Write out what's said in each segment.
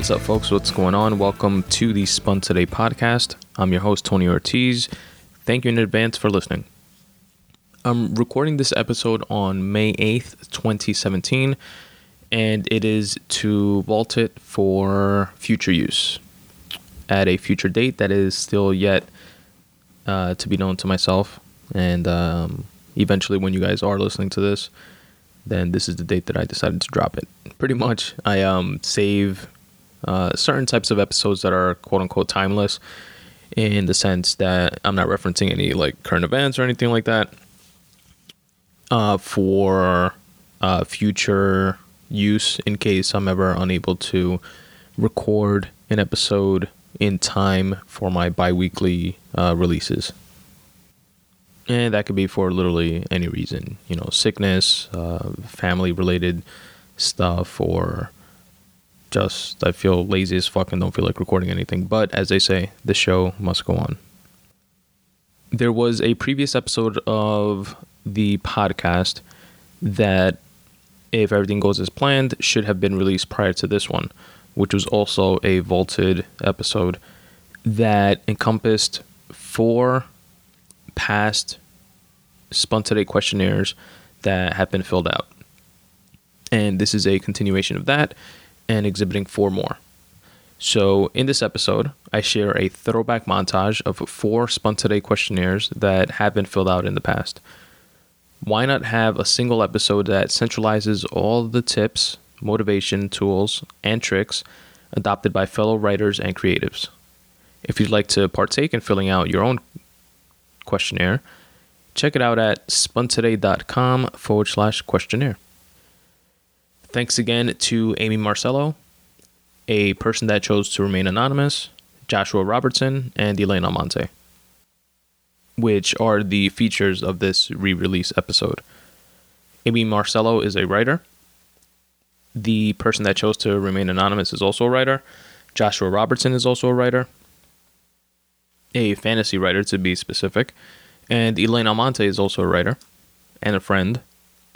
What's up, folks? What's going on? Welcome to the Spun Today podcast. I'm your host, Tony Ortiz. Thank you in advance for listening. I'm recording this episode on May 8th, 2017, and it is to vault it for future use at a future date that is still yet uh, to be known to myself. And um, eventually, when you guys are listening to this, then this is the date that I decided to drop it. Pretty much, I um, save uh, certain types of episodes that are quote unquote timeless in the sense that I'm not referencing any like current events or anything like that uh, for uh, future use in case I'm ever unable to record an episode in time for my bi weekly uh, releases. And that could be for literally any reason, you know, sickness, uh, family related stuff, or just I feel lazy as fuck and don't feel like recording anything. But as they say, the show must go on. There was a previous episode of the podcast that, if everything goes as planned, should have been released prior to this one, which was also a vaulted episode that encompassed four past Today questionnaires that have been filled out. And this is a continuation of that and exhibiting four more. So, in this episode, I share a throwback montage of four Spun Today questionnaires that have been filled out in the past. Why not have a single episode that centralizes all the tips, motivation, tools, and tricks adopted by fellow writers and creatives? If you'd like to partake in filling out your own questionnaire, check it out at spuntoday.com forward slash questionnaire. Thanks again to Amy Marcello, a person that chose to remain anonymous, Joshua Robertson, and Elaine Almonte, which are the features of this re release episode. Amy Marcello is a writer. The person that chose to remain anonymous is also a writer. Joshua Robertson is also a writer, a fantasy writer to be specific. And Elaine Almonte is also a writer and a friend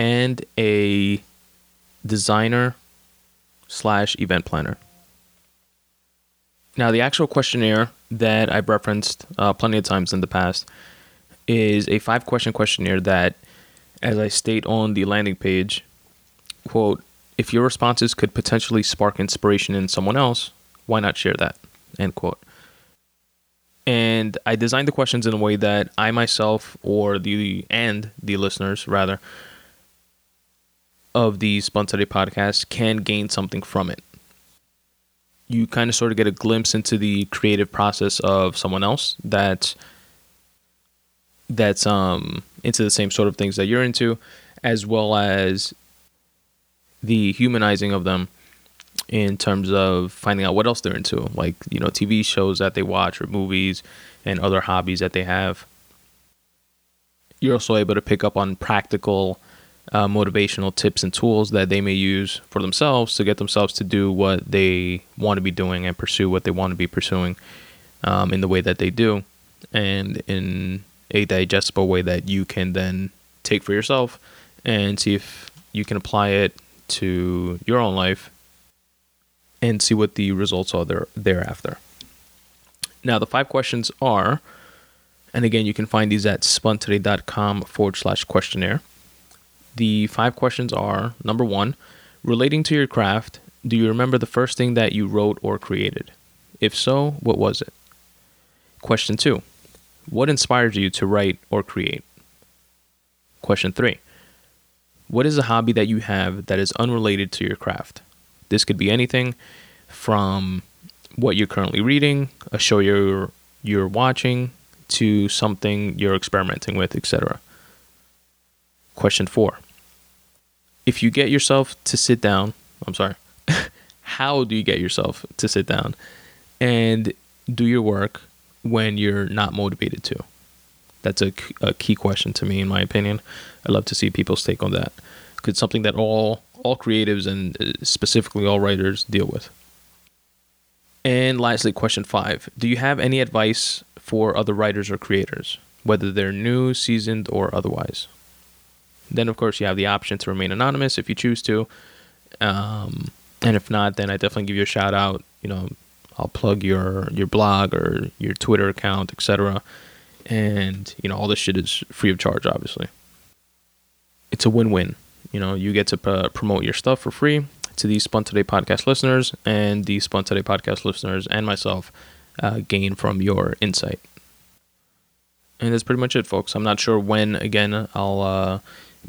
and a designer slash event planner. Now, the actual questionnaire that I've referenced uh, plenty of times in the past is a five question questionnaire that, as I state on the landing page, quote, if your responses could potentially spark inspiration in someone else, why not share that? End quote. And I designed the questions in a way that I myself or the and the listeners rather of the Spun Today podcast can gain something from it. You kind of sort of get a glimpse into the creative process of someone else that's that's um into the same sort of things that you're into, as well as the humanizing of them in terms of finding out what else they're into, like you know TV shows that they watch or movies and other hobbies that they have. You're also able to pick up on practical uh, motivational tips and tools that they may use for themselves to get themselves to do what they want to be doing and pursue what they want to be pursuing um, in the way that they do and in a digestible way that you can then take for yourself and see if you can apply it to your own life and see what the results are there thereafter. Now, the five questions are, and again, you can find these at spuntoday.com forward slash questionnaire. The five questions are number one, relating to your craft, do you remember the first thing that you wrote or created? If so, what was it? Question two, what inspired you to write or create? Question three, what is a hobby that you have that is unrelated to your craft? This could be anything from what you're currently reading, a show you're you're watching, to something you're experimenting with, etc. Question 4. If you get yourself to sit down, I'm sorry. how do you get yourself to sit down and do your work when you're not motivated to? That's a, a key question to me, in my opinion. I love to see people's take on that. It's something that all all creatives and uh, specifically all writers deal with. And lastly, question five Do you have any advice for other writers or creators, whether they're new, seasoned, or otherwise? Then, of course, you have the option to remain anonymous if you choose to. Um, And if not, then I definitely give you a shout out. You know, I'll plug your your blog or your Twitter account, etc. And you know, all this shit is free of charge, obviously. It's a win-win. You know, you get to p- promote your stuff for free to these Spun Today podcast listeners, and these Spun Today podcast listeners and myself uh, gain from your insight. And that's pretty much it, folks. I'm not sure when, again, I'll uh,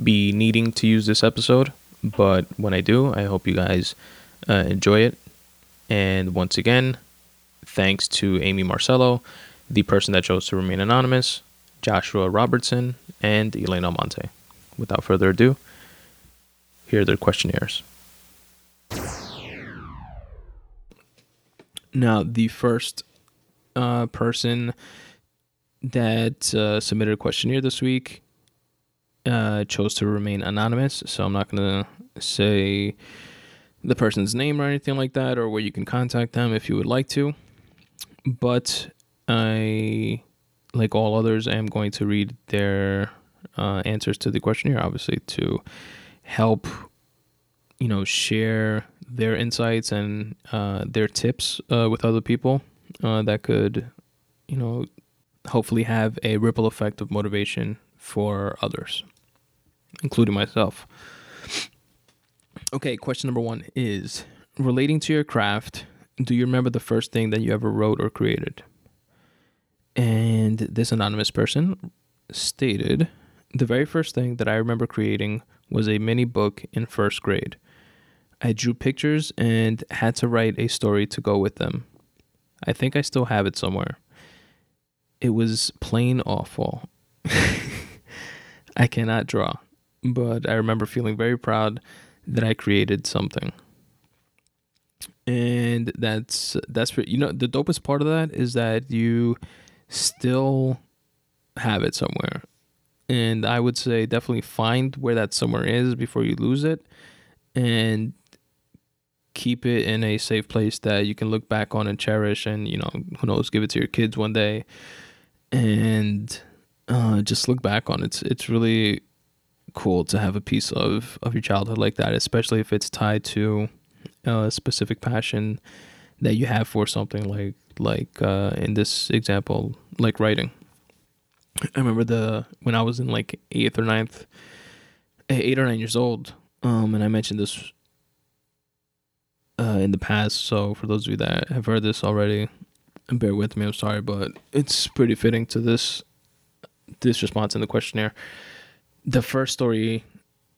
be needing to use this episode, but when I do, I hope you guys uh, enjoy it. And once again, thanks to Amy Marcello, the person that chose to remain anonymous, Joshua Robertson, and Elaine Almonte. Without further ado, here are their questionnaires. Now, the first uh, person that uh, submitted a questionnaire this week uh, chose to remain anonymous, so I'm not going to say the person's name or anything like that, or where you can contact them if you would like to. But I, like all others, am going to read their uh, answers to the questionnaire, obviously, to help, you know, share their insights and uh, their tips uh, with other people uh, that could, you know, hopefully have a ripple effect of motivation for others, including myself. Okay, question number one is relating to your craft, do you remember the first thing that you ever wrote or created? And this anonymous person stated, the very first thing that I remember creating was a mini book in first grade. I drew pictures and had to write a story to go with them. I think I still have it somewhere. It was plain awful. I cannot draw, but I remember feeling very proud that I created something. And that's that's you know the dopest part of that is that you still have it somewhere. And I would say definitely find where that somewhere is before you lose it and keep it in a safe place that you can look back on and cherish and you know who knows give it to your kids one day and uh, just look back on it. it's it's really cool to have a piece of of your childhood like that especially if it's tied to a specific passion that you have for something like like uh, in this example like writing i remember the when i was in like eighth or ninth eight or nine years old um and i mentioned this uh, in the past. So for those of you that have heard this already, bear with me. I'm sorry, but it's pretty fitting to this this response in the questionnaire. The first story,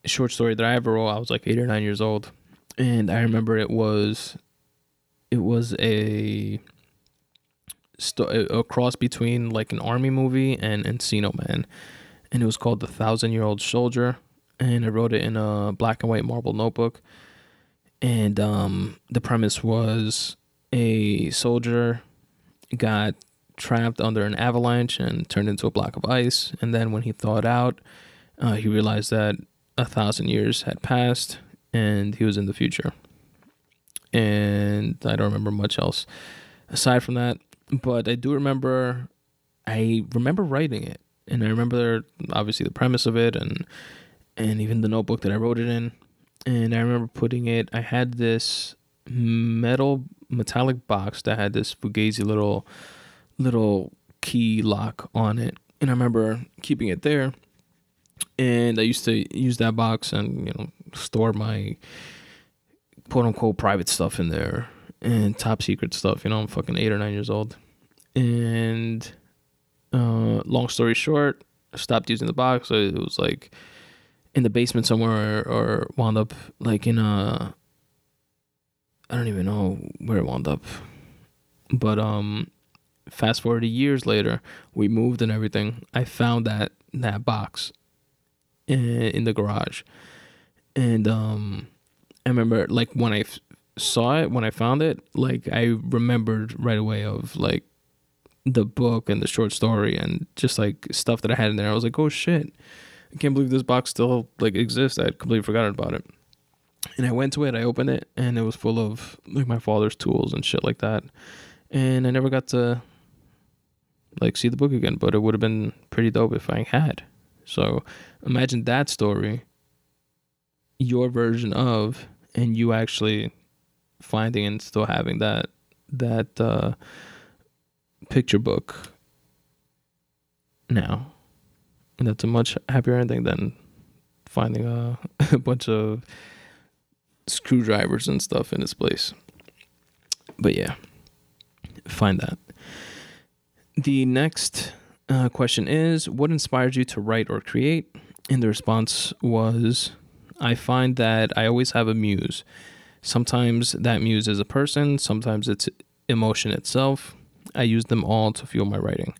short story that I ever wrote, I was like eight or nine years old, and I remember it was it was a a cross between like an army movie and Encino Man, and it was called The Thousand Year Old Soldier, and I wrote it in a black and white marble notebook. And um, the premise was a soldier got trapped under an avalanche and turned into a block of ice. And then when he thawed out, uh, he realized that a thousand years had passed and he was in the future. And I don't remember much else aside from that, but I do remember I remember writing it and I remember obviously the premise of it and and even the notebook that I wrote it in and I remember putting it. I had this metal metallic box that had this fugazi little little key lock on it, and I remember keeping it there. And I used to use that box and you know store my quote unquote private stuff in there and top secret stuff. You know, I'm fucking eight or nine years old, and uh, long story short, I stopped using the box. It was like in the basement somewhere or, or wound up like in a I don't even know where it wound up. But um fast forward years later, we moved and everything. I found that that box in, the garage. And um I remember like when I f- saw it, when I found it, like I remembered right away of like the book and the short story and just like stuff that I had in there. I was like, "Oh shit." I can't believe this box still like exists. I had completely forgotten about it. And I went to it, I opened it, and it was full of like my father's tools and shit like that. And I never got to like see the book again, but it would have been pretty dope if I had. So imagine that story, your version of, and you actually finding and still having that that uh, picture book now, and that's a much happier ending than finding a, a bunch of screwdrivers and stuff in its place. But yeah, find that. The next uh, question is What inspires you to write or create? And the response was I find that I always have a muse. Sometimes that muse is a person, sometimes it's emotion itself. I use them all to fuel my writing.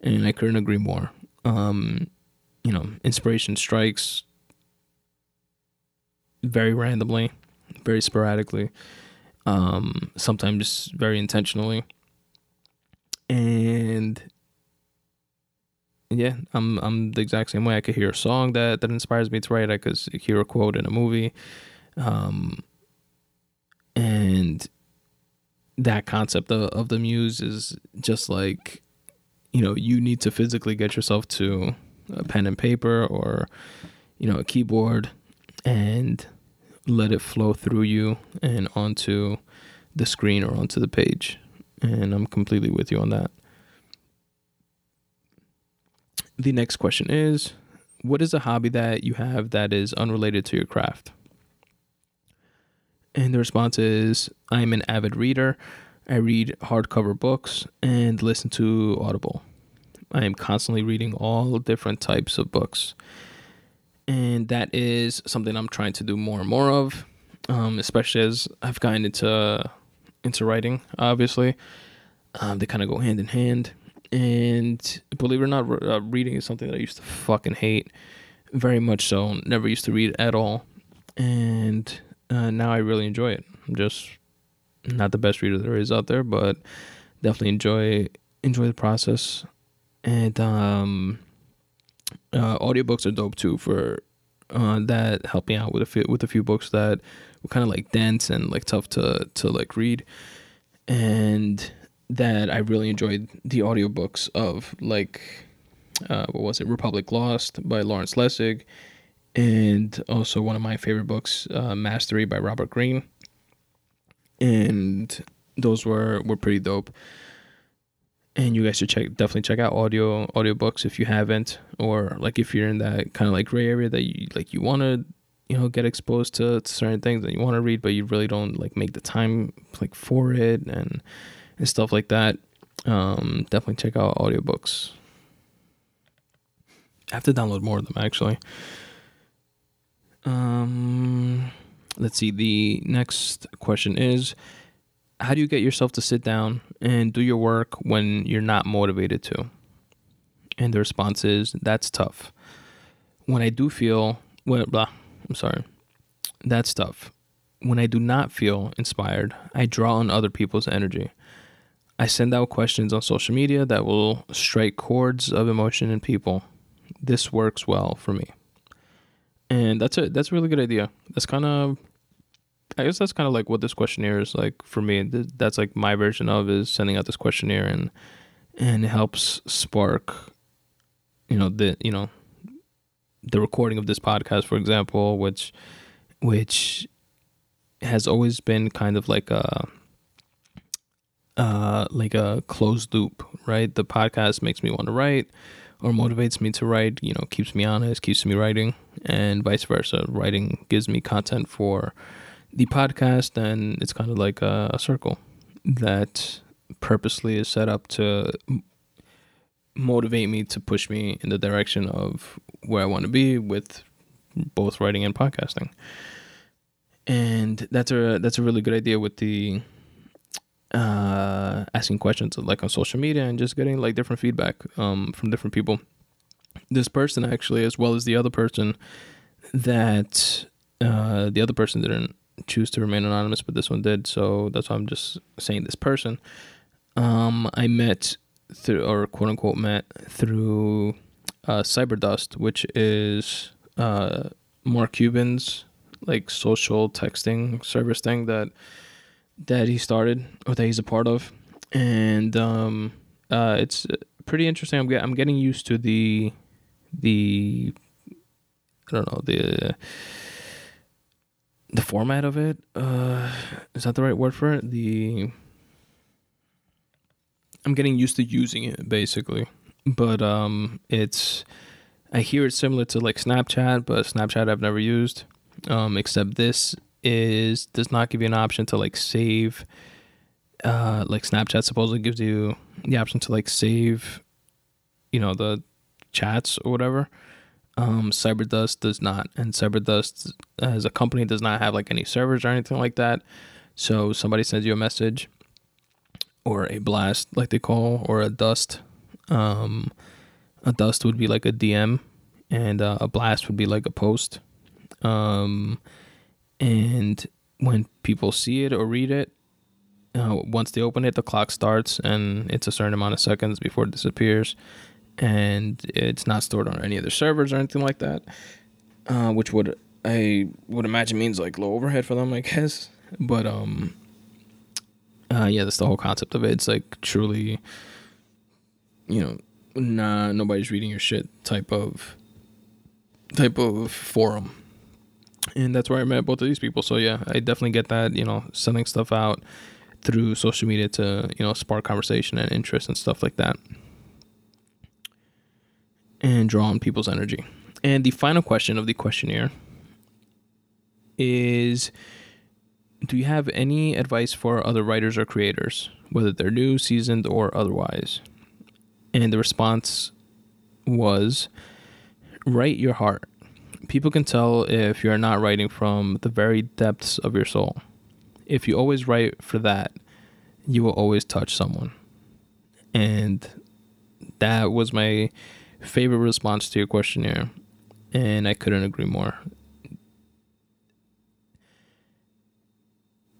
And I couldn't agree more. Um, you know, inspiration strikes very randomly, very sporadically, um, sometimes very intentionally. And yeah, I'm I'm the exact same way. I could hear a song that that inspires me to write. I could hear a quote in a movie, um, and that concept of, of the muse is just like, you know, you need to physically get yourself to a pen and paper or, you know, a keyboard, and let it flow through you and onto the screen or onto the page. And I'm completely with you on that. The next question is What is a hobby that you have that is unrelated to your craft? And the response is I'm an avid reader. I read hardcover books and listen to Audible. I am constantly reading all different types of books. And that is something I'm trying to do more and more of, um, especially as I've gotten into into writing. Obviously, um, they kind of go hand in hand. And believe it or not, uh, reading is something that I used to fucking hate, very much so. Never used to read at all, and uh, now I really enjoy it. I'm just not the best reader there is out there, but definitely enjoy enjoy the process. And um, uh, audiobooks are dope too for uh, that help me out with a few with a few books that were kind of like dense and like tough to to like read, and that I really enjoyed the audiobooks of like uh, what was it? Republic Lost by Lawrence Lessig, and also one of my favorite books uh, Mastery by Robert Greene, and those were were pretty dope. And you guys should check definitely check out audio audiobooks if you haven't or like if you're in that kind of like gray area that you like you want to you know get exposed to, to certain things that you want to read but you really don't like make the time like for it and and stuff like that um definitely check out audiobooks i have to download more of them actually um let's see the next question is how do you get yourself to sit down and do your work when you're not motivated to? And the response is, that's tough. When I do feel, well, blah, I'm sorry, that's tough. When I do not feel inspired, I draw on other people's energy. I send out questions on social media that will strike chords of emotion in people. This works well for me. And that's a that's a really good idea. That's kind of I guess that's kind of like what this questionnaire is like for me. That's like my version of is sending out this questionnaire and and it helps spark, you know, the you know, the recording of this podcast, for example, which which has always been kind of like a uh like a closed loop, right? The podcast makes me want to write or motivates me to write, you know, keeps me honest, keeps me writing, and vice versa. Writing gives me content for the podcast, and it's kind of like a, a circle that purposely is set up to motivate me to push me in the direction of where I want to be with both writing and podcasting. And that's a that's a really good idea with the uh, asking questions like on social media and just getting like different feedback um, from different people. This person actually, as well as the other person, that uh, the other person didn't choose to remain anonymous, but this one did. So that's why I'm just saying this person. Um, I met through, or quote unquote, met through uh, Cyberdust, which is uh, Mark Cuban's like social texting service thing that that he started or that he's a part of, and um, uh, it's pretty interesting. I'm get, I'm getting used to the the I don't know the the format of it. Uh, is that the right word for it? The I'm getting used to using it basically, but um, it's I hear it's similar to like Snapchat, but Snapchat I've never used. Um, except this is does not give you an option to like save. Uh, like Snapchat supposedly gives you the option to like save, you know, the chats or whatever. Um, Cyberdust does not, and Cyberdust as a company does not have like any servers or anything like that. So somebody sends you a message or a blast, like they call, or a dust. Um, a dust would be like a DM, and uh, a blast would be like a post. Um, and when people see it or read it, uh, once they open it, the clock starts, and it's a certain amount of seconds before it disappears and it's not stored on any other servers or anything like that, uh, which would I would imagine means like low overhead for them, I guess. But um, uh, yeah, that's the whole concept of it. It's like truly, you know, nah, nobody's reading your shit type of type of forum. And that's where I met both of these people. So yeah, I definitely get that, you know, sending stuff out through social media to, you know, spark conversation and interest and stuff like that and draw on people's energy. And the final question of the questionnaire is Do you have any advice for other writers or creators, whether they're new, seasoned, or otherwise? And the response was Write your heart. People can tell if you're not writing from the very depths of your soul. If you always write for that, you will always touch someone. And that was my favorite response to your questionnaire, and I couldn't agree more.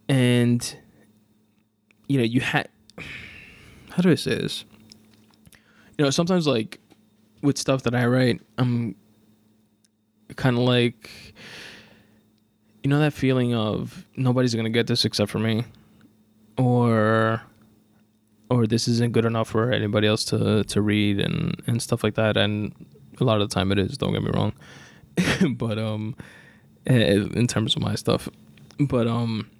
And you know, you had how do I say this? You know, sometimes like with stuff that I write, I'm kind of like you know that feeling of nobody's to get this except for me? Or or this isn't good enough for anybody else to to read and and stuff like that and a lot of the time it is don't get me wrong. But um in terms of my stuff. But um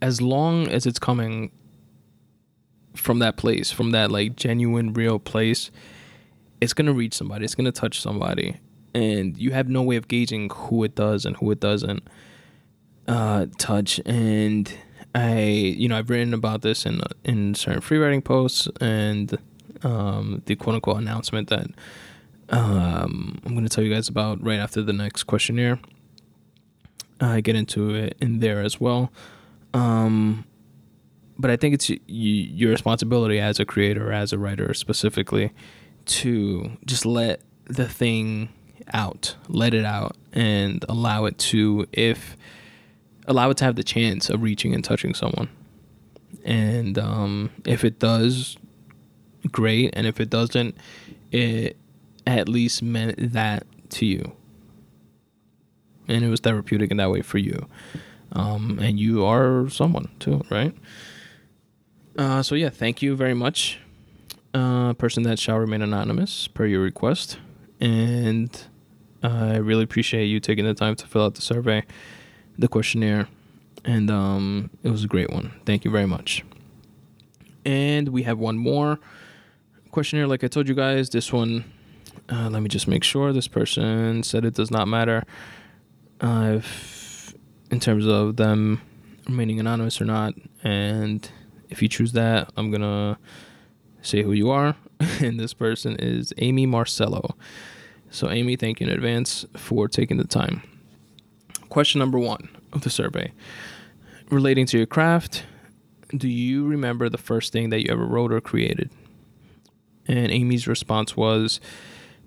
as long as it's coming from that place from that like genuine real place it's to reach somebody it's to touch somebody and you have no way of gauging who it does and who it doesn't uh touch and I you know I've written about this in in certain free writing posts and um, the quote unquote announcement that um, I'm going to tell you guys about right after the next questionnaire. I get into it in there as well. Um, but I think it's your responsibility as a creator, as a writer specifically, to just let the thing out, let it out, and allow it to, if allow it to have the chance of reaching and touching someone. And um, if it does, great. And if it doesn't, it at least meant that to you. And it was therapeutic in that way for you. Um, and you are someone too, right? Uh, so, yeah, thank you very much. Uh, person that shall remain anonymous per your request. And I really appreciate you taking the time to fill out the survey the questionnaire, and um, it was a great one. Thank you very much. And we have one more questionnaire. Like I told you guys, this one. Uh, let me just make sure. This person said it does not matter uh, if, in terms of them remaining anonymous or not. And if you choose that, I'm gonna say who you are. and this person is Amy Marcello. So, Amy, thank you in advance for taking the time. Question number one of the survey relating to your craft, do you remember the first thing that you ever wrote or created? And Amy's response was,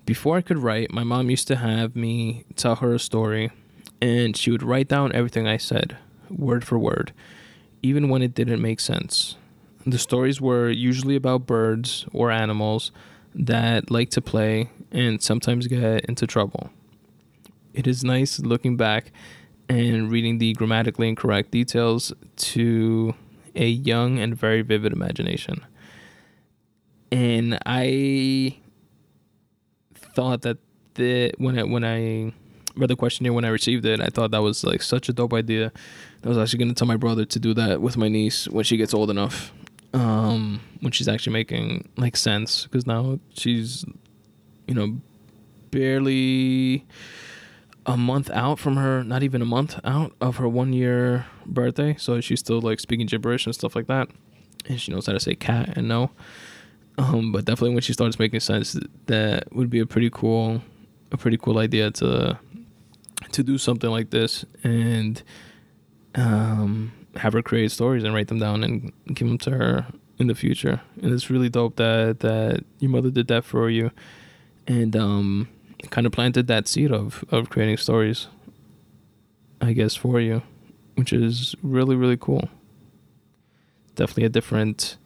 Before I could write, my mom used to have me tell her a story, and she would write down everything I said, word for word, even when it didn't make sense. The stories were usually about birds or animals that like to play and sometimes get into trouble it is nice looking back and reading the grammatically incorrect details to a young and very vivid imagination. And I thought that the when I when I read the questionnaire when I received it. I thought that was like such a dope idea. I was actually gonna tell my brother to do that with my niece when she gets old enough, um, when she's actually making like sense. Because now she's, you know, barely a month out from her, not even a month out of her one year birthday. So she's still like speaking gibberish and stuff like that, and she knows how to say cat and no. Um, but definitely when she starts making sense, that would be a pretty cool, a pretty cool idea to to do something like this and um, have her create stories and write them down and give them to her in the future. And it's really dope that that your mother did that for you, and um, kind of planted that seed of of creating stories. I guess for you, which is really really cool. Definitely a different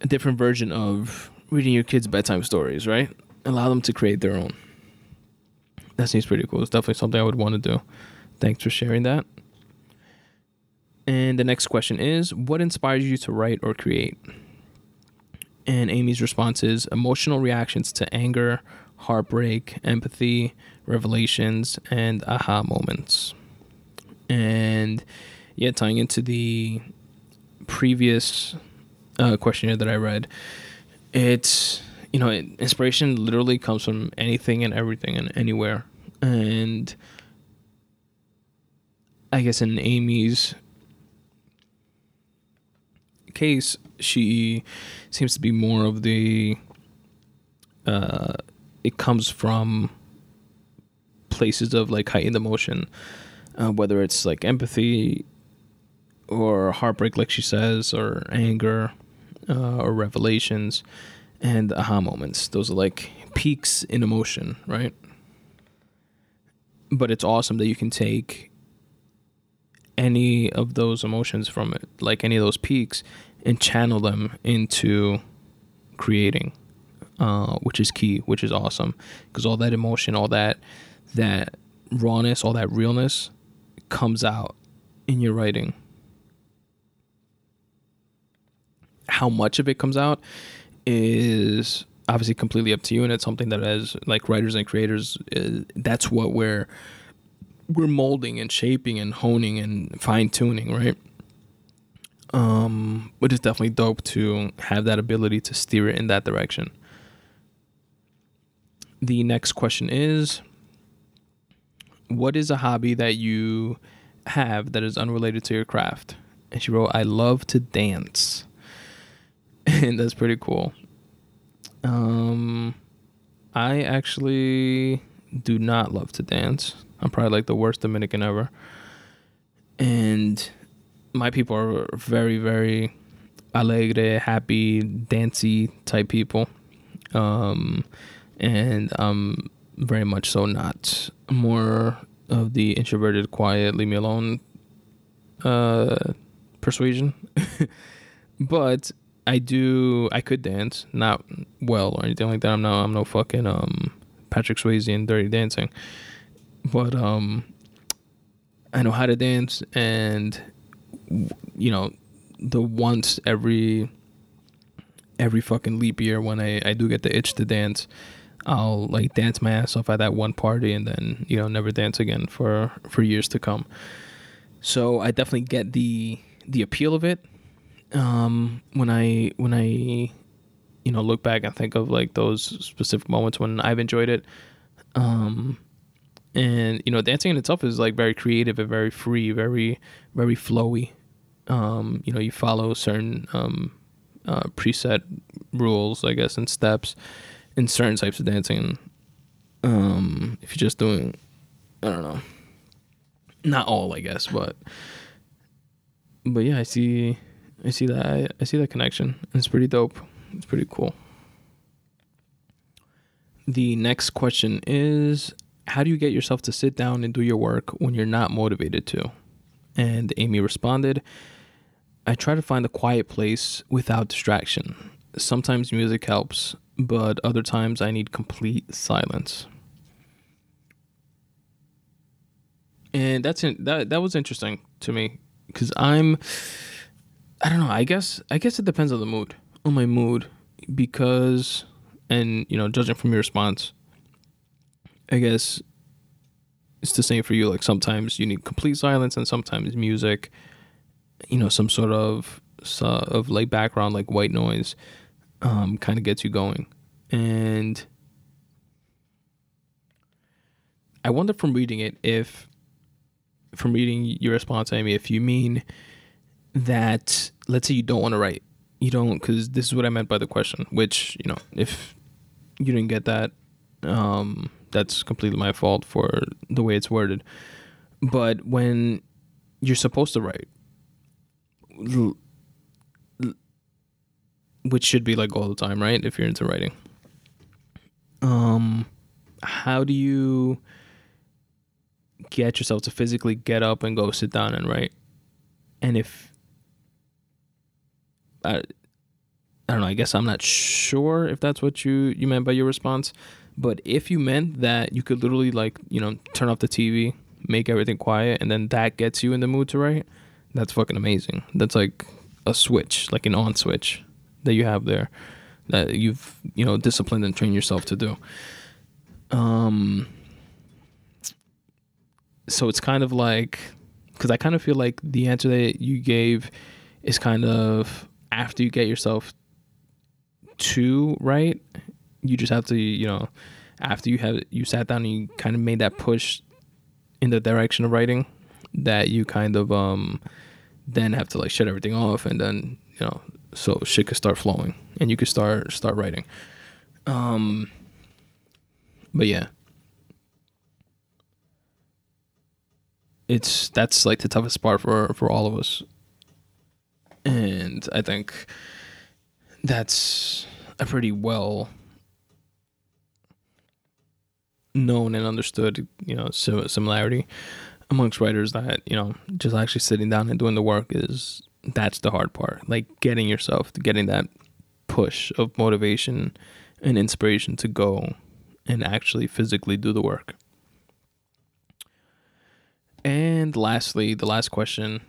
a different version of reading your kids bedtime stories, right? Allow them to create their own. That seems pretty cool. It's definitely something I would want to do. Thanks for sharing that. And the next question is What inspires you to write or create? And Amy's response is emotional reactions to anger, heartbreak, empathy, revelations, and aha moments. And yeah, tying into the previous uh, questionnaire that I read, it's you know, inspiration literally comes from anything and everything and anywhere. And I guess in Amy's case, she seems to be more of the. Uh, it comes from places of like heightened emotion, uh, whether it's like empathy or heartbreak, like she says, or anger uh, or revelations and aha moments. Those are like peaks in emotion, right? But it's awesome that you can take any of those emotions from it, like any of those peaks, and channel them into creating, uh, which is key, which is awesome, because all that emotion, all that that rawness, all that realness comes out in your writing. How much of it comes out is obviously completely up to you and it's something that as like writers and creators uh, that's what we're we're molding and shaping and honing and fine tuning right um but it's definitely dope to have that ability to steer it in that direction the next question is what is a hobby that you have that is unrelated to your craft and she wrote i love to dance and that's pretty cool. Um, I actually do not love to dance. I'm probably like the worst Dominican ever. And my people are very, very alegre, happy, dancey type people. Um, and I'm very much so not. More of the introverted, quiet, leave me alone uh, persuasion. but I do. I could dance, not well or anything like that. I'm no. I'm no fucking um Patrick Swayze in Dirty Dancing, but um, I know how to dance, and you know, the once every every fucking leap year when I I do get the itch to dance, I'll like dance my ass off at that one party, and then you know never dance again for for years to come. So I definitely get the the appeal of it um, when I when I you know look back and think of like those specific moments when I've enjoyed it. Um, and you know, dancing in itself is like very creative and very free, very very flowy. Um, you know, you follow certain um, uh, preset rules, I guess, and steps in certain types of dancing. Um, if you're just doing, I don't know, not all, I guess, but but yeah, I see I see that. I, I see that connection. It's pretty dope. It's pretty cool. The next question is How do you get yourself to sit down and do your work when you're not motivated to? And Amy responded, I try to find a quiet place without distraction. Sometimes music helps, but other times I need complete silence. And that's in, that that was interesting to me because I'm I don't know. I guess I guess it depends on the mood, on my mood, because and you know, judging from your response, I guess it's the same for you. Like sometimes you need complete silence, and sometimes music, you know, some sort of of like background, like white noise, um, kind of gets you going. And I wonder from reading it if, from reading your response, Amy, if you mean that, let's say you don't want to write, you don't, because this is what I meant by the question. Which you know, if you didn't get that, um, that's completely my fault for the way it's worded. But when you're supposed to write, which should be like all the time, right? If you're into writing. Um, how do you get yourself to physically get up and go sit down and write? And if I, I don't know, I guess I'm not sure if that's what you you meant by your response, but if you meant that you could literally like you know turn off the TV, make everything quiet, and then that gets you in the mood to write, that's fucking amazing. That's like a switch, like an on switch that you have there that you've you know disciplined and trained yourself to do. Um. So it's kind of like because I kind of feel like the answer that you gave is kind of after you get yourself to right, you just have to you know after you have you sat down and you kind of made that push in the direction of writing that you kind of um then have to like shut everything off and then you know so shit could start flowing and you could start start writing. Um but yeah. It's that's like the toughest part for for all of us. And i think that's a pretty well known and understood you know similarity amongst writers that you know just actually sitting down and doing the work is that's the hard part. Like getting yourself getting that push of motivation and inspiration to go and actually physically do the work. And lastly the last question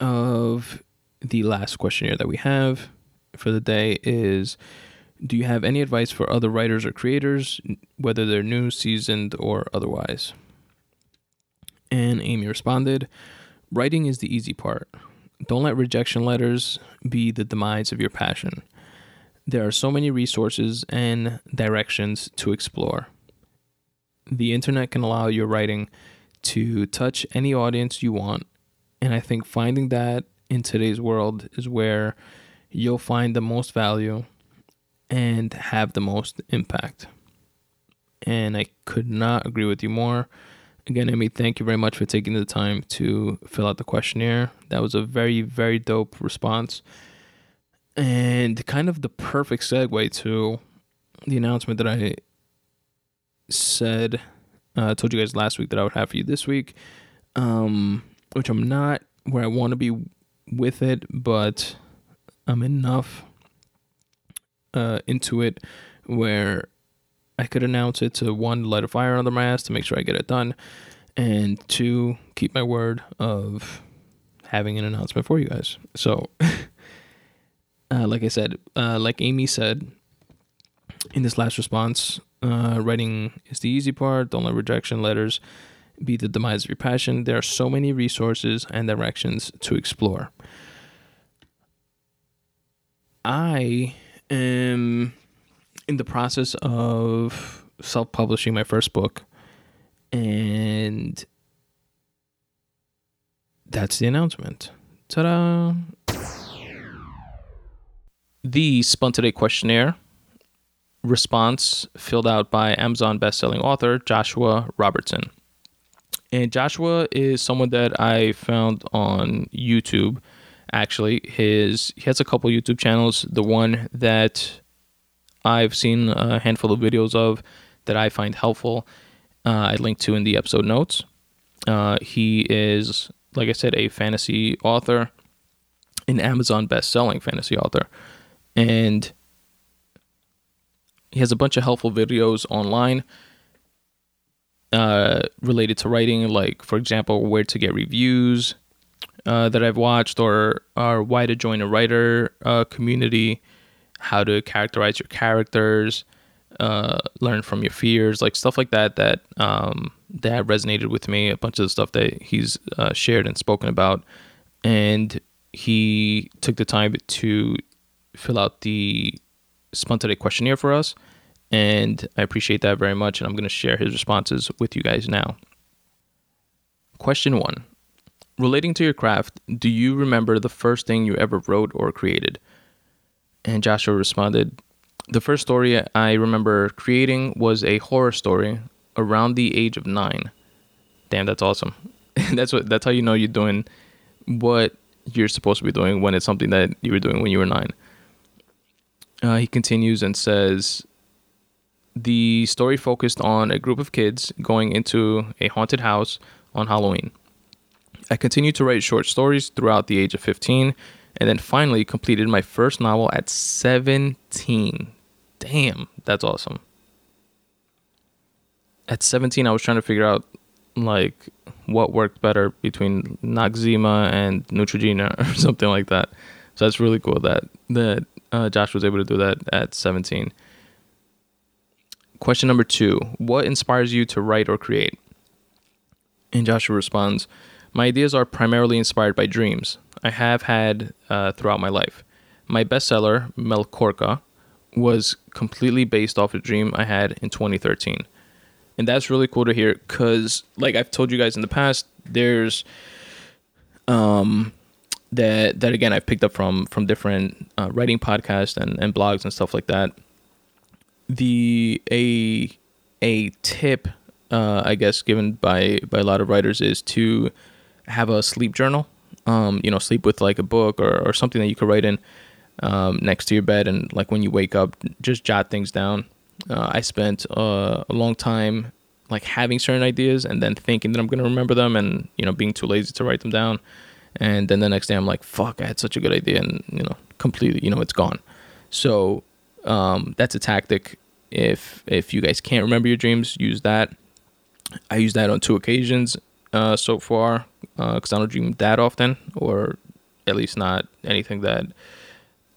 of the last questionnaire that we have for the day is do you have any advice for other writers or creators whether they're new seasoned or otherwise and amy responded writing is the easy part don't let rejection letters be the demise of your passion. There are so many resources and directions to explore. The internet can allow your writing to touch any audience you want, and I think finding that in today's world is where you'll find the most value and have the most impact. And I could not agree with you more. Again, Amy, thank you very much for taking the time to fill out the questionnaire. That was a very, very dope response. And kind of the perfect segue to the announcement that I said, uh, told you guys last week that I would have for you this week, um, which I'm not where I want to be with it, but I'm enough uh, into it where I could announce it to one, light a fire under my ass to make sure I get it done, and two, keep my word of having an announcement for you guys. So, uh, like I said, uh, like Amy said in this last response, uh, writing is the easy part. Don't let rejection letters be the demise of your passion. There are so many resources and directions to explore. I am in the process of self publishing my first book. And that's the announcement. Ta da! The Spun Today questionnaire response filled out by Amazon bestselling author Joshua Robertson. And Joshua is someone that I found on YouTube. Actually, his he has a couple YouTube channels. The one that I've seen a handful of videos of that I find helpful. Uh, I link to in the episode notes. Uh, he is, like I said, a fantasy author, an Amazon best-selling fantasy author, and he has a bunch of helpful videos online uh, related to writing, like for example, where to get reviews uh, that I've watched, or or why to join a writer uh, community how to characterize your characters, uh, learn from your fears, like stuff like that. That um, that resonated with me. A bunch of the stuff that he's uh, shared and spoken about, and he took the time to fill out the Spun Today questionnaire for us, and I appreciate that very much. And I'm going to share his responses with you guys now. Question one Relating to your craft, do you remember the first thing you ever wrote or created? And Joshua responded, The first story I remember creating was a horror story around the age of nine. Damn, that's awesome. that's what that's how you know you're doing what you're supposed to be doing when it's something that you were doing when you were nine. Uh, he continues and says, the story focused on a group of kids going into a haunted house on Halloween. I continued to write short stories throughout the age of 15 and then finally completed my first novel at 17. Damn, that's awesome. At 17, I was trying to figure out like what worked better between Noxzema and Neutrogena or something like that. So that's really cool that that uh, Josh was able to do that at 17. Question number two: What inspires you to write or create? And Joshua responds, My ideas are primarily inspired by dreams I have had uh, throughout my life. My bestseller, Melkorka, was completely based off a dream I had in 2013. And that's really cool to hear because, like I've told you guys in the past, there's um that that again I've picked up from from different uh, writing podcasts and, and blogs and stuff like that. The a a tip uh, I guess given by by a lot of writers is to have a sleep journal. Um, you know, sleep with like a book or, or something that you could write in um, next to your bed, and like when you wake up, just jot things down. Uh, I spent uh, a long time like having certain ideas and then thinking that I'm gonna remember them, and you know, being too lazy to write them down. And then the next day, I'm like, "Fuck! I had such a good idea," and you know, completely, you know, it's gone. So um, that's a tactic. If if you guys can't remember your dreams, use that I use that on two occasions uh, so far because uh, I don't dream that often, or at least not anything that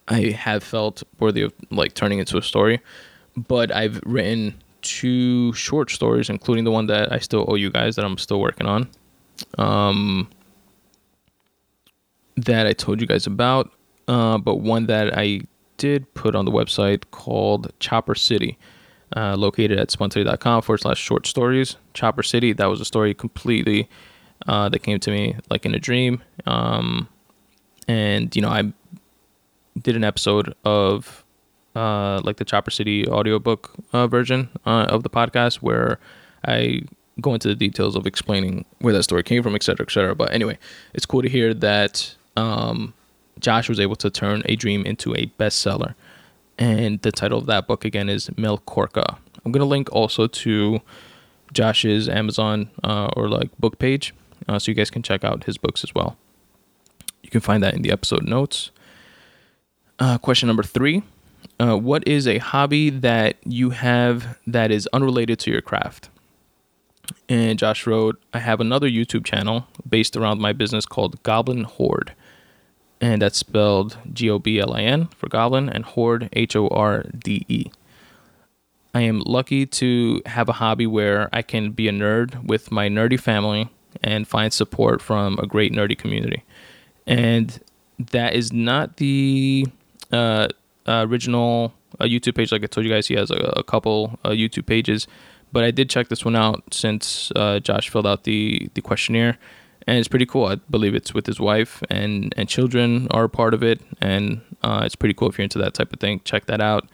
I have felt worthy of like turning into a story. But I've written two short stories, including the one that I still owe you guys that I'm still working on. Um, that I told you guys about, uh, but one that I did put on the website called Chopper City uh, located at spuntoday.com forward slash short stories. Chopper City, that was a story completely uh, that came to me like in a dream. Um, and, you know, I did an episode of uh, like the Chopper City audiobook uh, version uh, of the podcast where I go into the details of explaining where that story came from, et cetera, et cetera. But anyway, it's cool to hear that um, Josh was able to turn a dream into a bestseller and the title of that book again is Melkorka. I'm gonna link also to Josh's Amazon uh, or like book page, uh, so you guys can check out his books as well. You can find that in the episode notes. Uh, question number three: uh, What is a hobby that you have that is unrelated to your craft? And Josh wrote, I have another YouTube channel based around my business called Goblin Horde and that's spelled G O B L I N for goblin, and horde H O R D E. I am lucky to have a hobby where I can be a nerd with my nerdy family and find support from a great nerdy community. And that is not the uh, original uh, YouTube page. Like I told you guys, he has a, a couple uh, YouTube pages, but I did check this one out since uh, Josh filled out the the questionnaire and it's pretty cool. I believe it's with his wife and and children are part of it, and uh, it's pretty cool if you're into that type of thing. Check that out.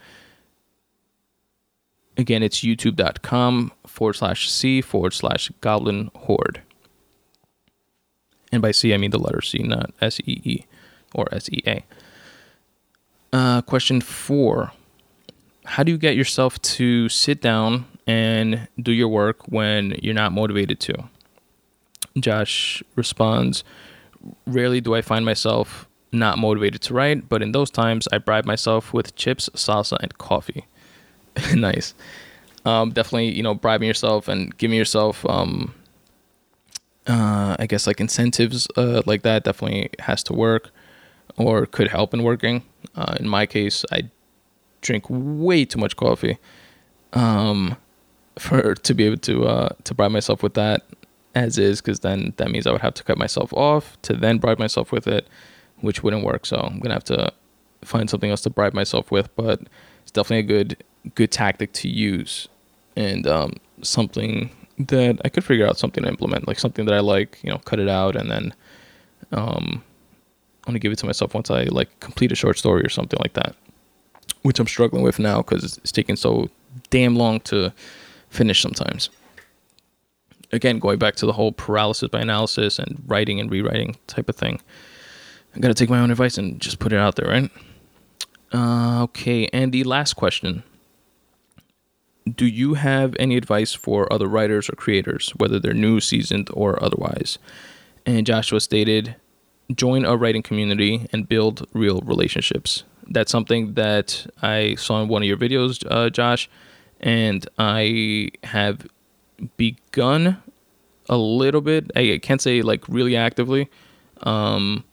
Again, it's youtube.com forward slash C forward slash Goblin Horde. And by C, I mean the letter C, not S E E or S E A. Uh, question four How do you get yourself to sit down and do your work when you're not motivated to? Josh responds, Rarely do I find myself not motivated to write, but in those times, I bribe myself with chips, salsa, and coffee. nice. Um, definitely, you know, bribing yourself and giving yourself, um, uh, I guess, like incentives uh, like that definitely has to work or could help in working. Uh, in my case, I drink way too much coffee um, for to be able to uh, to bribe myself with that as is, because then that means I would have to cut myself off to then bribe myself with it, which wouldn't work. So I'm gonna have to find something else to bribe myself with, but it's definitely a good good tactic to use and um, something that I could figure out something to implement, like something that I like, you know, cut it out and then um, I'm gonna give it to myself once I like complete a short story or something like that, which I'm struggling with now because it's taking so damn long to finish sometimes. Again, going back to the whole paralysis by analysis and writing and rewriting type of thing, I gotta take my own advice and just put it out there, right? Uh, okay, and the last question do you have any advice for other writers or creators, whether they're new, seasoned, or otherwise? And Joshua stated, join a writing community and build real relationships. That's something that I saw in one of your videos, uh, Josh, and I have begun a little bit. I can't say like really actively, um,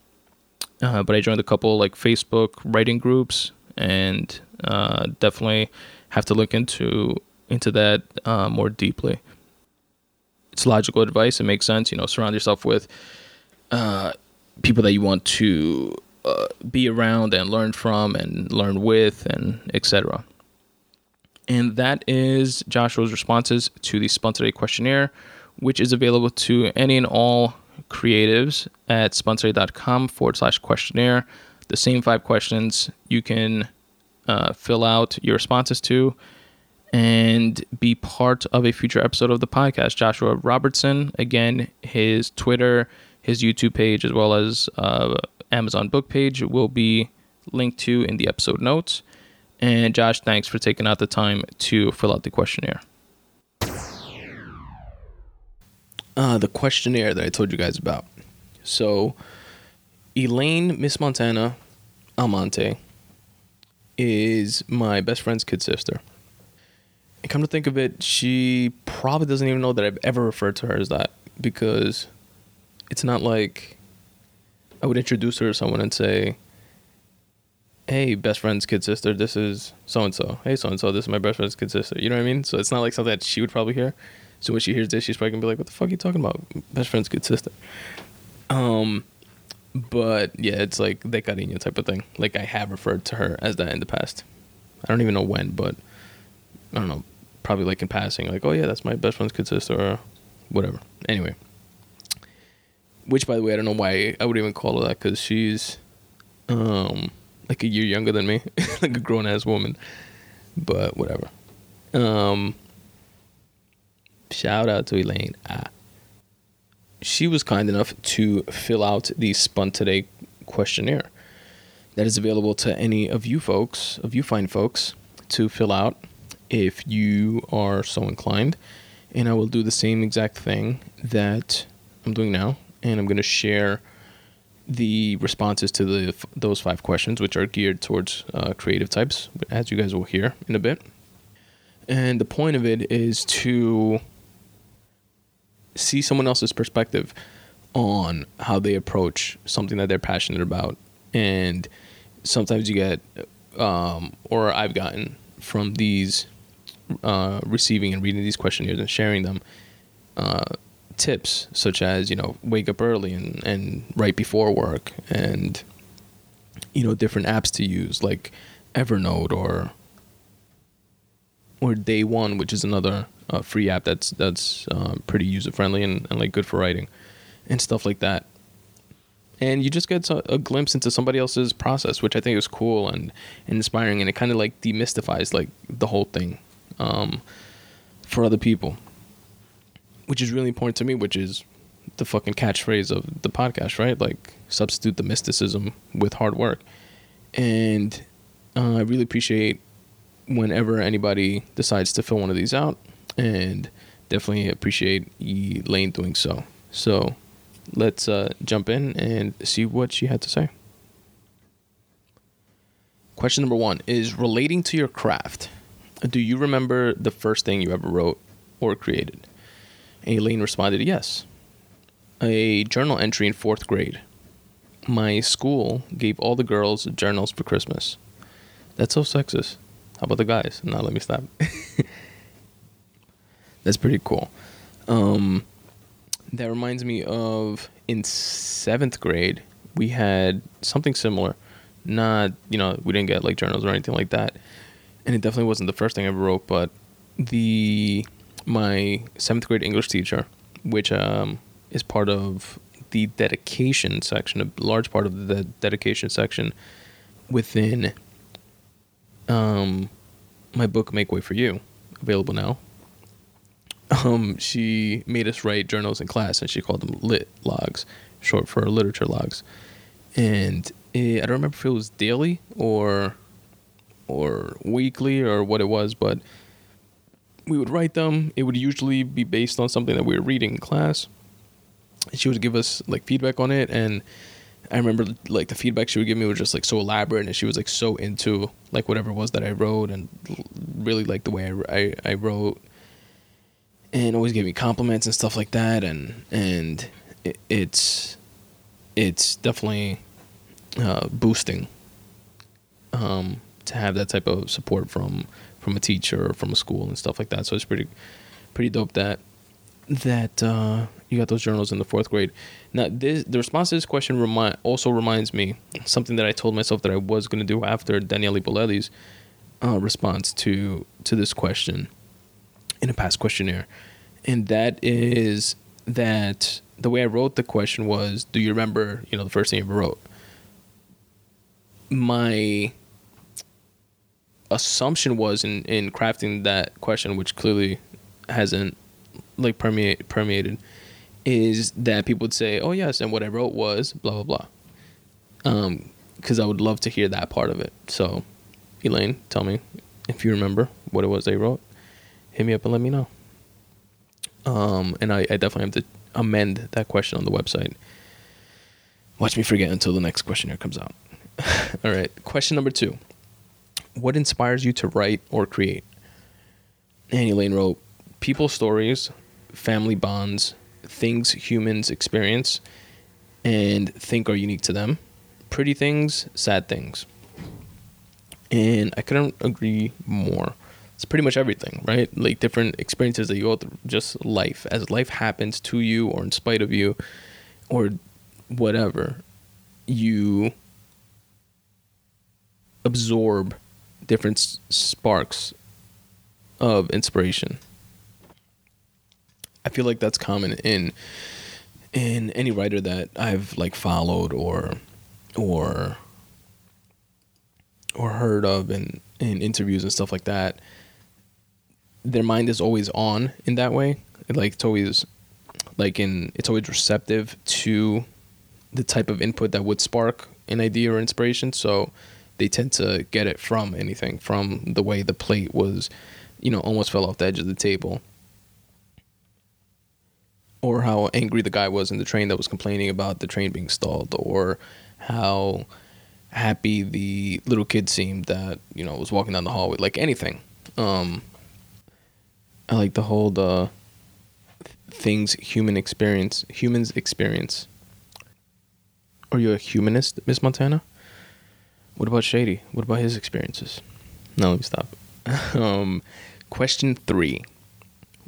uh, but I joined a couple like Facebook writing groups and uh, definitely have to look into into that uh, more deeply. It's logical advice. It makes sense. You know, surround yourself with uh, people that you want to uh, be around and learn from and learn with and etc. And that is Joshua's responses to the Spun Today questionnaire, which is available to any and all creatives at spuntoday.com forward slash questionnaire. The same five questions you can uh, fill out your responses to and be part of a future episode of the podcast. Joshua Robertson, again, his Twitter, his YouTube page, as well as uh, Amazon book page will be linked to in the episode notes. And Josh, thanks for taking out the time to fill out the questionnaire. Uh, the questionnaire that I told you guys about. So, Elaine Miss Montana Almonte is my best friend's kid sister. And come to think of it, she probably doesn't even know that I've ever referred to her as that because it's not like I would introduce her to someone and say, Hey, best friend's kid sister, this is so and so. Hey, so and so, this is my best friend's kid sister. You know what I mean? So it's not like something that she would probably hear. So when she hears this, she's probably gonna be like, "What the fuck are you talking about? Best friend's good sister." Um, but yeah, it's like de cariño type of thing. Like I have referred to her as that in the past. I don't even know when, but I don't know, probably like in passing, like, oh yeah, that's my best friend's kid sister or whatever. Anyway, which by the way, I don't know why I would even call her that because she's um like a year younger than me, like a grown ass woman. But whatever. Um, shout out to Elaine. Ah. She was kind enough to fill out the Spun Today questionnaire that is available to any of you folks, of you fine folks, to fill out if you are so inclined. And I will do the same exact thing that I'm doing now. And I'm going to share the responses to the those five questions, which are geared towards uh, creative types, as you guys will hear in a bit. And the point of it is to see someone else's perspective on how they approach something that they're passionate about. And sometimes you get, um, or I've gotten from these uh, receiving and reading these questionnaires and sharing them uh, tips such as you know wake up early and, and right before work and you know different apps to use like Evernote or or Day One, which is another uh, free app that's that's um, pretty user friendly and, and like good for writing and stuff like that. And you just get a, a, glimpse into somebody else's process, which I think is cool and, and inspiring, and it kind of like demystifies like the whole thing um, for other people, which is really important to me. Which is the fucking catchphrase of the podcast, right? Like substitute the mysticism with hard work, and uh, I really appreciate whenever anybody decides to fill one of these out, and definitely appreciate Elaine doing so. So let's uh, jump in and see what she had to say. Question number one is relating to your craft. Do you remember the first thing you ever wrote or created? Elaine responded, Yes. A journal entry in fourth grade. My school gave all the girls journals for Christmas. That's so sexist. How about the guys? Now let me stop. That's pretty cool. Um, that reminds me of in seventh grade, we had something similar. Not, you know, we didn't get like journals or anything like that. And it definitely wasn't the first thing I wrote, but the my seventh grade English teacher, which um, is part of the dedication section, a large part of the dedication section within um, my book Make Way for You, available now. Um, she made us write journals in class, and she called them lit logs, short for literature logs. And it, I don't remember if it was daily or or weekly or what it was, but we would write them. It would usually be based on something that we were reading in class. She would give us like feedback on it, and I remember like the feedback she would give me was just like so elaborate, and she was like so into like whatever it was that I wrote, and really like the way I, I, I wrote, and always gave me compliments and stuff like that, and and it, it's it's definitely uh, boosting um, to have that type of support from from a teacher or from a school and stuff like that. So it's pretty pretty dope that that uh, you got those journals in the fourth grade. Now, this the response to this question remind also reminds me something that I told myself that I was going to do after Daniele Bolelli's uh, response to to this question in a past questionnaire, and that is that the way I wrote the question was, "Do you remember? You know, the first thing you ever wrote?" My assumption was in in crafting that question, which clearly hasn't like permeate permeated is that people would say, "Oh yes," and what I wrote was blah blah blah. Um, because I would love to hear that part of it. So, Elaine, tell me if you remember what it was they wrote. Hit me up and let me know. Um, and I, I definitely have to amend that question on the website. Watch me forget until the next questionnaire comes out. All right, question number two. What inspires you to write or create? And Lane wrote, people stories, family bonds, things humans experience and think are unique to them. Pretty things, sad things. And I couldn't agree more. It's pretty much everything, right? Like different experiences that you go through, just life. As life happens to you or in spite of you or whatever, you absorb different sparks of inspiration I feel like that's common in in any writer that I've like followed or or or heard of in in interviews and stuff like that. Their mind is always on in that way. Like it's always like in it's always receptive to the type of input that would spark an idea or inspiration. So they tend to get it from anything, from the way the plate was, you know, almost fell off the edge of the table or how angry the guy was in the train that was complaining about the train being stalled, or how happy the little kid seemed that you know was walking down the hallway. Like anything. Um, I like the whole the things human experience, humans experience. Are you a humanist, Miss Montana? What about Shady? What about his experiences? No, let me stop. um, question three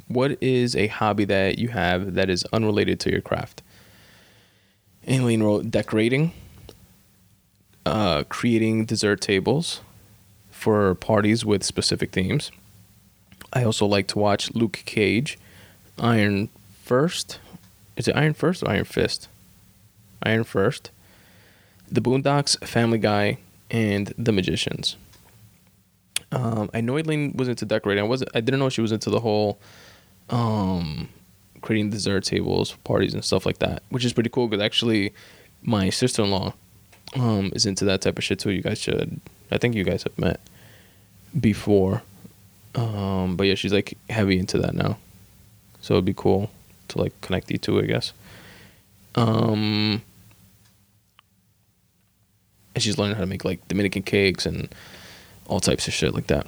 what is a hobby that you have that is unrelated to your craft? Elaine wrote decorating, uh, creating dessert tables for parties with specific themes. I also like to watch Luke Cage, Iron First. Is it Iron First or Iron Fist? Iron First. The Boondocks, Family Guy, and The Magicians. Um, I know Elaine was into decorating. I wasn't. I didn't know she was into the whole um, creating dessert tables parties and stuff like that, which is pretty cool because actually my sister in law um, is into that type of shit too. You guys should, I think you guys have met before. Um, but yeah, she's like heavy into that now. So it'd be cool to like connect you two, I guess. Um, and she's learning how to make like Dominican cakes and all types of shit like that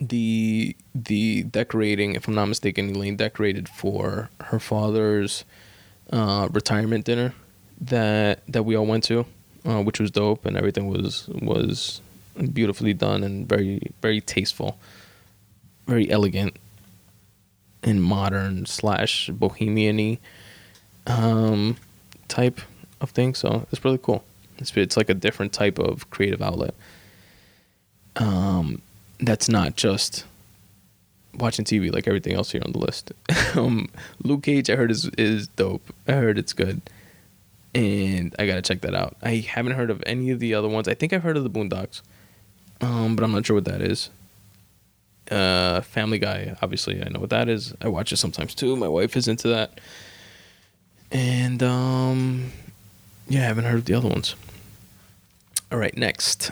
the the decorating, if I'm not mistaken, Elaine decorated for her father's uh, retirement dinner that that we all went to, uh, which was dope, and everything was was beautifully done and very very tasteful, very elegant, and modern slash bohemian-y um, type of thing. So it's really cool. It's it's like a different type of creative outlet. Um, that's not just watching TV like everything else here on the list. um, Luke Cage, I heard is is dope. I heard it's good, and I gotta check that out. I haven't heard of any of the other ones. I think I've heard of the Boondocks, um, but I'm not sure what that is. Uh, Family Guy, obviously, I know what that is. I watch it sometimes too. My wife is into that, and um, yeah, I haven't heard of the other ones. All right, next,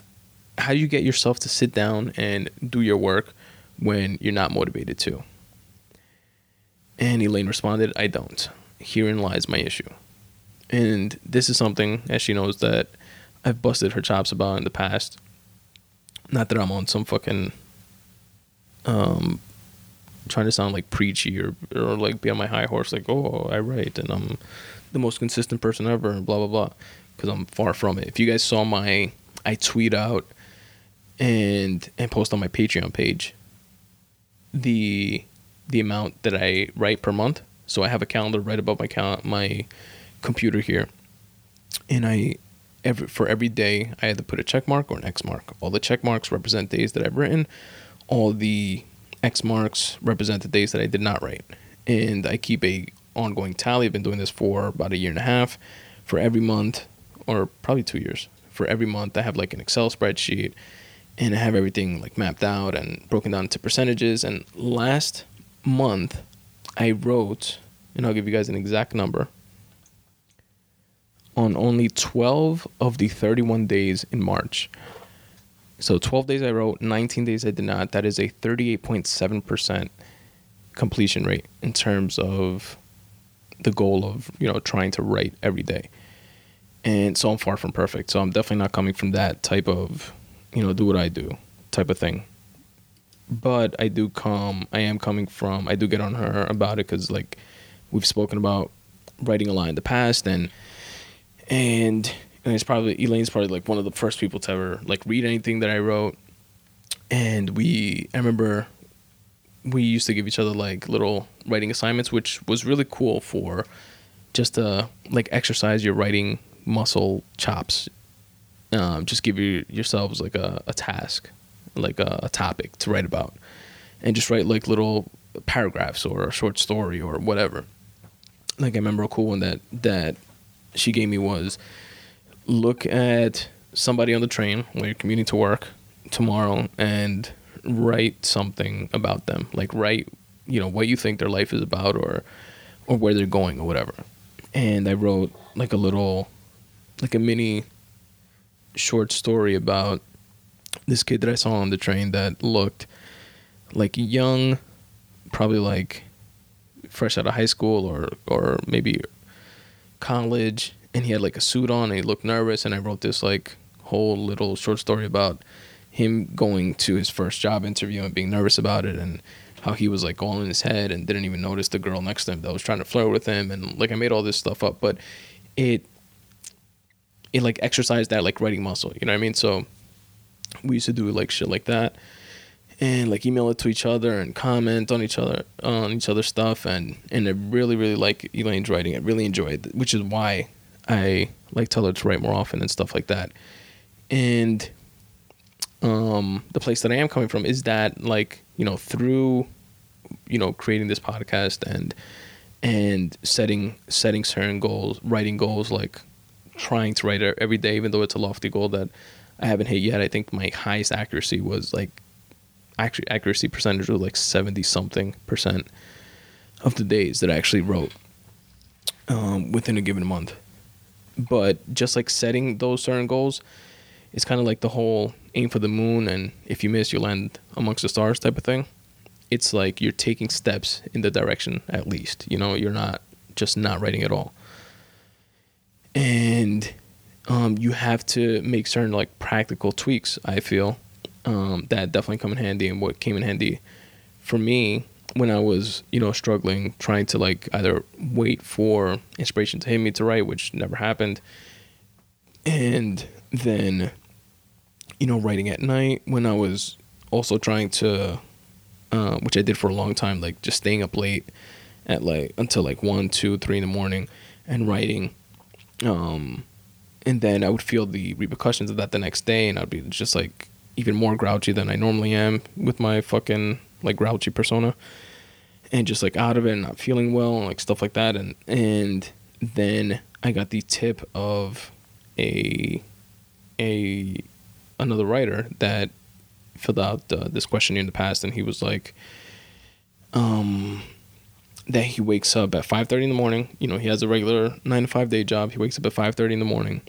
how do you get yourself to sit down and do your work? when you're not motivated to? And Elaine responded, I don't. Herein lies my issue. And this is something, as she knows, that I've busted her chops about in the past. Not that I'm on some fucking um trying to sound like preachy or or like be on my high horse, like, oh, I write and I'm the most consistent person ever and blah blah blah. Because I'm far from it. If you guys saw my I tweet out and and post on my Patreon page the the amount that I write per month. So I have a calendar right above my cal- my computer here, and I every for every day I had to put a check mark or an X mark. All the check marks represent days that I've written. All the X marks represent the days that I did not write, and I keep a ongoing tally. I've been doing this for about a year and a half. For every month, or probably two years, for every month I have like an Excel spreadsheet and I have everything like mapped out and broken down to percentages. And last month, I wrote, and I'll give you guys an exact number, on only 12 of the 31 days in March. So 12 days I wrote, 19 days I did not. That is a 38.7% completion rate in terms of the goal of, you know, trying to write every day. And so I'm far from perfect. So I'm definitely not coming from that type of you know, do what I do type of thing. But I do come, I am coming from, I do get on her about it because, like, we've spoken about writing a line in the past and, and, and it's probably, Elaine's probably like one of the first people to ever, like, read anything that I wrote. And we, I remember we used to give each other like little writing assignments, which was really cool for just to like exercise your writing muscle chops um, just give you yourselves like a, a task, like a, a topic to write about, and just write like little paragraphs or a short story or whatever. Like I remember a cool one that that she gave me was look at somebody on the train when you're commuting to work tomorrow and write something about them. Like write, you know, what you think their life is about or or where they're going or whatever. And I wrote like a little like a mini short story about this kid that I saw on the train that looked like young, probably like fresh out of high school or or maybe college, and he had like a suit on and he looked nervous. And I wrote this like whole little short story about him going to his first job interview and being nervous about it and how he was like all in his head and didn't even notice the girl next to him that was trying to flirt with him and like I made all this stuff up but it it like exercised that like writing muscle. You know what I mean? So we used to do like shit like that and like email it to each other and comment on each other on each other's stuff and and I really really like Elaine's writing. I really enjoyed, it, which is why I like tell her to write more often and stuff like that. And um the place that I am coming from is that like you know through you know creating this podcast and and setting setting certain goals, writing goals like trying to write every day, even though it's a lofty goal that I haven't hit yet. I think my highest accuracy was like actually accuracy percentage was like 70 something percent of the days that I actually wrote um, within a given month. But just like setting those certain goals, it's kind of like the whole aim for the moon and if you miss, you land amongst the stars type of thing. It's like you're taking steps in the direction at least. You know, you're not just not writing at all and um, you have to make certain like practical tweaks. I feel um, that definitely come in handy, and what came in handy for me when I was you know struggling, trying to like either wait for inspiration to hit me to write, which never happened, and then you know, writing at night when I was also trying to, uh, which I did for a long time, like just staying up late at like until like one, two, three in the morning and writing. Um, and then I would feel the repercussions of that the next day, and I'd be just like even more grouchy than I normally am with my fucking like grouchy persona, and just like out of it and not feeling well and like stuff like that, and and then I got the tip of a a another writer that filled out uh, this questionnaire in the past, and he was like, um, that he wakes up at five thirty in the morning. You know, he has a regular nine to five day job. He wakes up at five thirty in the morning,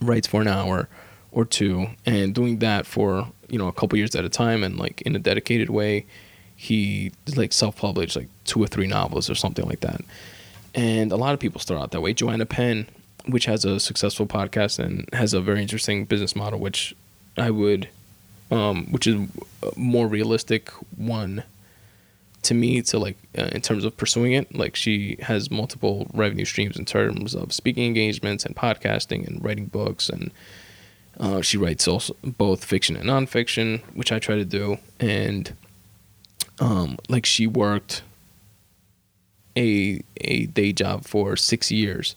writes for an hour or two, and doing that for you know a couple years at a time, and like in a dedicated way, he like self published like two or three novels or something like that. And a lot of people start out that way. Joanna Penn, which has a successful podcast and has a very interesting business model, which I would, um, which is a more realistic one to me to like uh, in terms of pursuing it. Like she has multiple revenue streams in terms of speaking engagements and podcasting and writing books and. Uh, she writes also both fiction and nonfiction, which I try to do, and um, like she worked a a day job for six years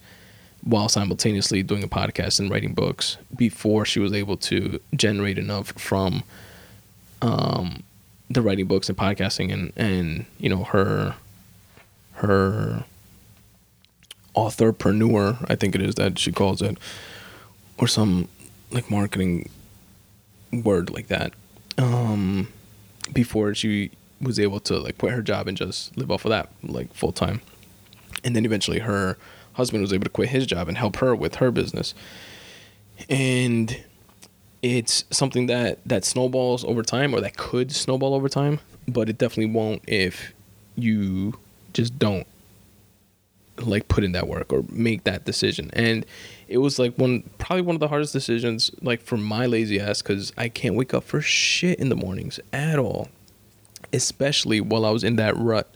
while simultaneously doing a podcast and writing books before she was able to generate enough from um, the writing books and podcasting and and you know her her authorpreneur I think it is that she calls it or some like marketing word like that um, before she was able to like quit her job and just live off of that like full time and then eventually her husband was able to quit his job and help her with her business. And it's something that that snowballs over time or that could snowball over time, but it definitely won't if you just don't like put in that work or make that decision. And it was like one probably one of the hardest decisions like for my lazy ass cuz I can't wake up for shit in the mornings at all. Especially while I was in that rut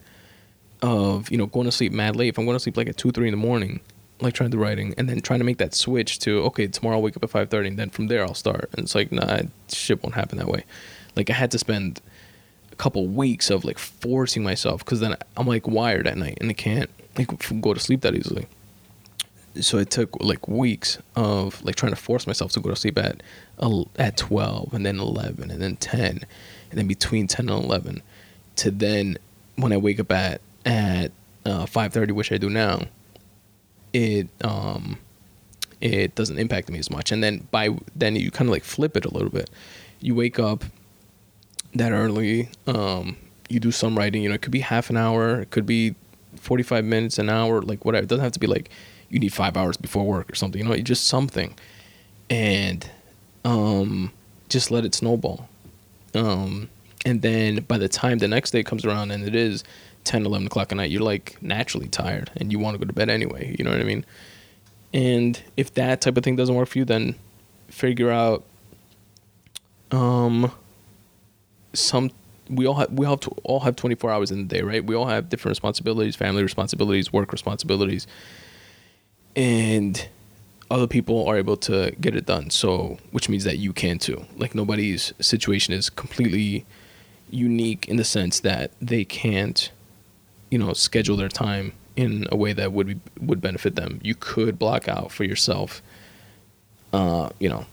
of you know going to sleep mad late. If I'm going to sleep like at two, three in the morning, like trying to writing, and then trying to make that switch to okay, tomorrow I'll wake up at five thirty, and then from there I'll start. And it's like nah, shit won't happen that way. Like I had to spend a couple weeks of like forcing myself because then I'm like wired at night and I can't like go to sleep that easily. So it took like weeks of like trying to force myself to go to sleep at at 12 and then 11 and then 10 and then between 10 and 11 to then when I wake up at at uh, 5:30, which I do now, it um it doesn't impact me as much. And then by then you kind of like flip it a little bit. You wake up that early, um, you do some writing. You know, it could be half an hour, it could be 45 minutes, an hour, like whatever. It doesn't have to be like you need five hours before work or something. You know, just something, and um, just let it snowball. Um, and then by the time the next day comes around and it is 10, 11 o'clock at night, you're like naturally tired and you want to go to bed anyway. You know what I mean? And if that type of thing doesn't work for you, then figure out um some we all have we all have, to, all have 24 hours in the day, right? We all have different responsibilities, family responsibilities, work responsibilities. And other people are able to get it done. So, which means that you can too. Like nobody's situation is completely unique in the sense that they can't you know schedule their time in a way that would be, would benefit them. You could block out for yourself, uh, you know,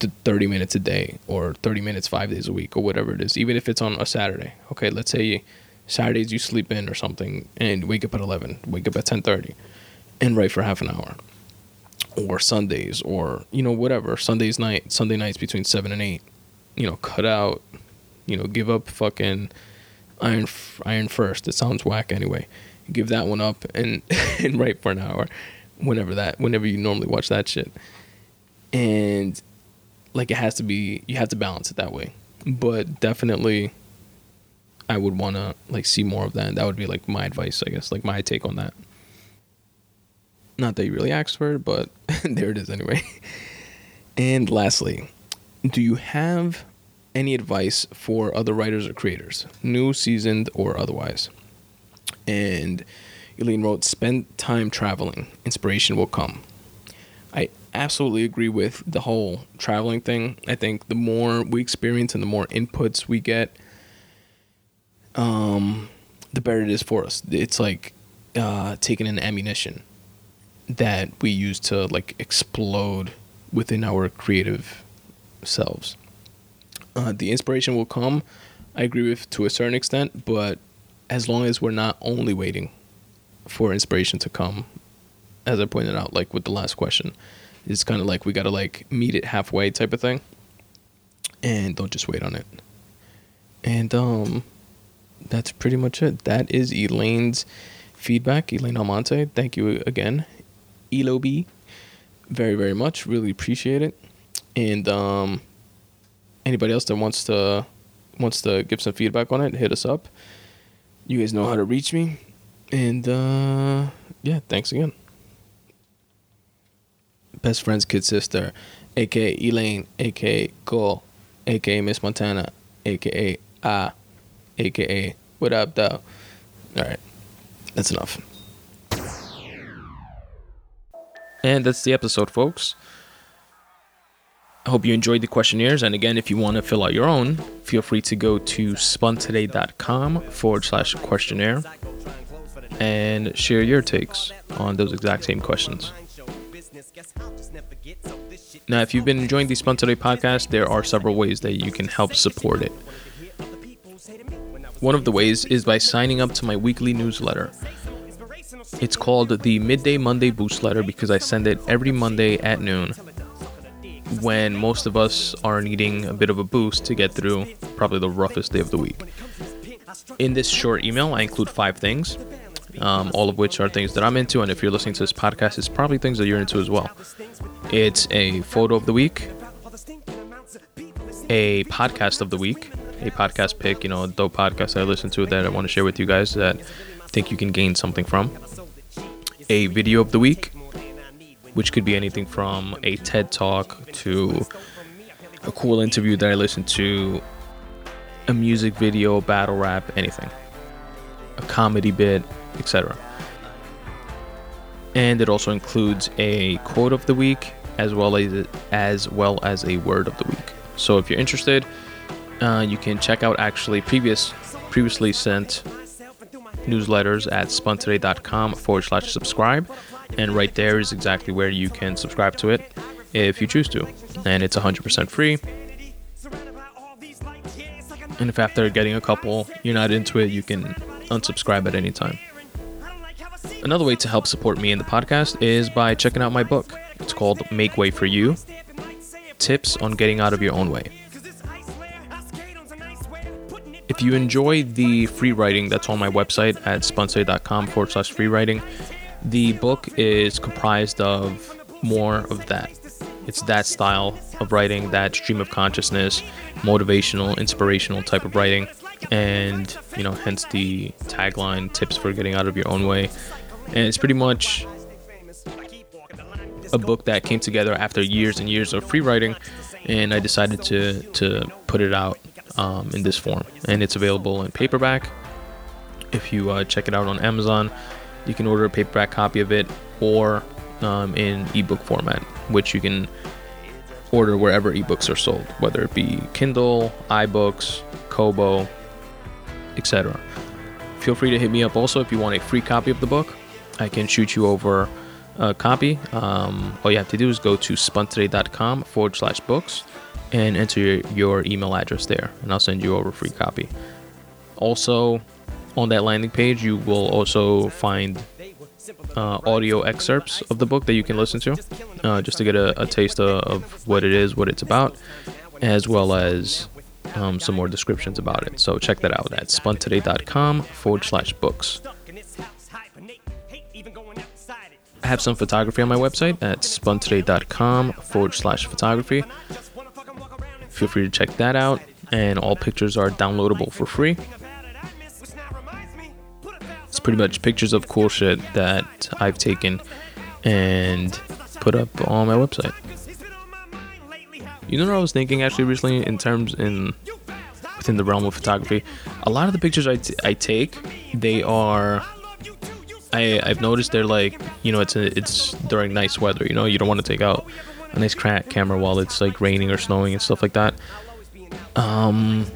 30 minutes a day or 30 minutes five days a week or whatever it is, even if it's on a Saturday. Okay, let's say Saturdays you sleep in or something and wake up at 11, wake up at 10:30, and write for half an hour. Or Sundays, or you know whatever Sundays night, Sunday nights between seven and eight, you know, cut out, you know, give up fucking Iron Iron First. It sounds whack anyway. Give that one up and and write for an hour, whenever that whenever you normally watch that shit. And like it has to be you have to balance it that way. But definitely I would want to like see more of that. That would be like my advice, I guess, like my take on that. Not that you really asked for it, but there it is anyway. And lastly, do you have any advice for other writers or creators, new, seasoned, or otherwise. And Elaine wrote, Spend time traveling, inspiration will come. I absolutely agree with the whole traveling thing. I think the more we experience and the more inputs we get, um, the better it is for us. It's like uh, taking an ammunition that we use to like explode within our creative selves. Uh, the inspiration will come. I agree with to a certain extent, but as long as we're not only waiting for inspiration to come, as I pointed out, like with the last question, it's kind of like we gotta like meet it halfway type of thing, and don't just wait on it. And um, that's pretty much it. That is Elaine's feedback. Elaine Almonte, thank you again, Elob, very very much. Really appreciate it. And um, anybody else that wants to wants to give some feedback on it, hit us up. You guys know how to reach me. And uh, yeah, thanks again. Best friend's kid sister, aka Elaine, aka Cole, aka Miss Montana, aka Ah, aka What Up Though. Alright, that's enough. And that's the episode, folks. I hope you enjoyed the questionnaires. And again, if you want to fill out your own, feel free to go to spuntoday.com forward slash questionnaire and share your takes on those exact same questions. Now, if you've been enjoying the Spun Today podcast, there are several ways that you can help support it. One of the ways is by signing up to my weekly newsletter. It's called the Midday Monday Boost Letter because I send it every Monday at noon when most of us are needing a bit of a boost to get through probably the roughest day of the week. In this short email, I include five things, um, all of which are things that I'm into, and if you're listening to this podcast, it's probably things that you're into as well. It's a photo of the week, a podcast of the week, a podcast pick, you know, a dope podcast I listen to that I want to share with you guys that I think you can gain something from, a video of the week, which could be anything from a TED talk to a cool interview that I listened to, a music video, battle rap, anything, a comedy bit, etc. And it also includes a quote of the week as well as as well as a word of the week. So if you're interested, uh, you can check out actually previous previously sent newsletters at spuntoday.com forward slash subscribe. And right there is exactly where you can subscribe to it if you choose to. And it's 100% free. And if after getting a couple you're not into it you can unsubscribe at any time. Another way to help support me in the podcast is by checking out my book. It's called make way for you tips on getting out of your own way if you enjoy the free writing that's on my website at spuntoday.com forward slash free writing the book is comprised of more of that. It's that style of writing, that stream of consciousness, motivational, inspirational type of writing, and you know, hence the tagline "Tips for Getting Out of Your Own Way." And it's pretty much a book that came together after years and years of free writing, and I decided to to put it out um, in this form. And it's available in paperback. If you uh, check it out on Amazon, you can order a paperback copy of it or um, in ebook format, which you can order wherever ebooks are sold, whether it be Kindle, iBooks, Kobo, etc. Feel free to hit me up also if you want a free copy of the book. I can shoot you over a copy. Um, all you have to do is go to spuntoday.com forward slash books and enter your, email address there, and I'll send you over a free copy. Also, on that landing page, you will also find uh, audio excerpts of the book that you can listen to, uh, just to get a, a taste of, of, what it is, what it's about, as well as um, some more descriptions about it. So check that out at spuntoday.com forward slash books. I have some photography on my website at spuntoday.com forward slash photography. Feel free to check that out, and all pictures are downloadable for free. It's pretty much pictures of cool shit that I've taken and put up on my website. You know what I was thinking actually recently in terms in within the realm of photography? A lot of the pictures I, t- I take, they are I I've noticed they're like you know it's a, it's during nice weather. You know you don't want to take out a nice camera while it's like raining or snowing and stuff like that. Um,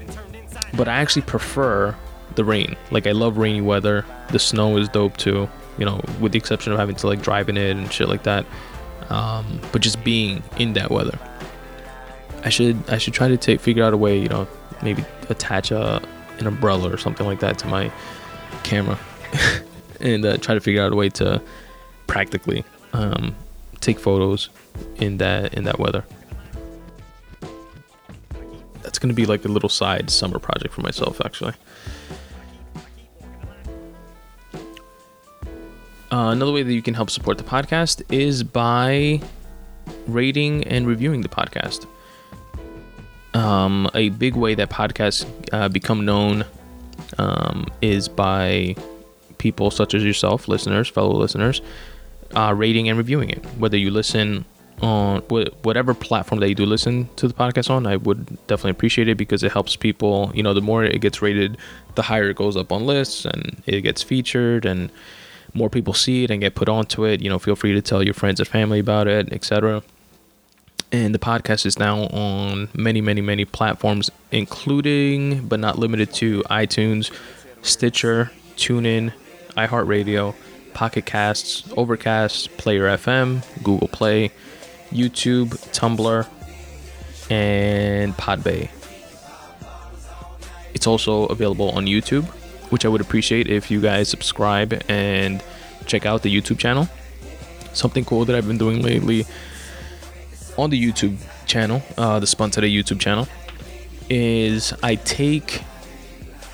but I actually prefer the rain. Like I love rainy weather. The snow is dope too. You know, with the exception of having to like drive in it and shit like that. Um, but just being in that weather. I should I should try to take figure out a way. You know, maybe attach a an umbrella or something like that to my camera, and uh, try to figure out a way to practically um, take photos in that in that weather. That's gonna be like a little side summer project for myself, actually. Uh, another way that you can help support the podcast is by rating and reviewing the podcast. Um, a big way that podcasts uh, become known um, is by people such as yourself, listeners, fellow listeners, uh, rating and reviewing it. Whether you listen on whatever platform that you do listen to the podcast on, I would definitely appreciate it because it helps people. You know, the more it gets rated, the higher it goes up on lists and it gets featured and more people see it and get put onto it. You know, feel free to tell your friends and family about it, etc. And the podcast is now on many, many, many platforms, including but not limited to iTunes, Stitcher, TuneIn, iHeartRadio, Pocket Casts, Overcast, Player FM, Google Play, YouTube, Tumblr, and Podbay. It's also available on YouTube, which I would appreciate if you guys subscribe and check out the YouTube channel. Something cool that I've been doing lately on the YouTube channel, uh, the Spun Today YouTube channel, is I take,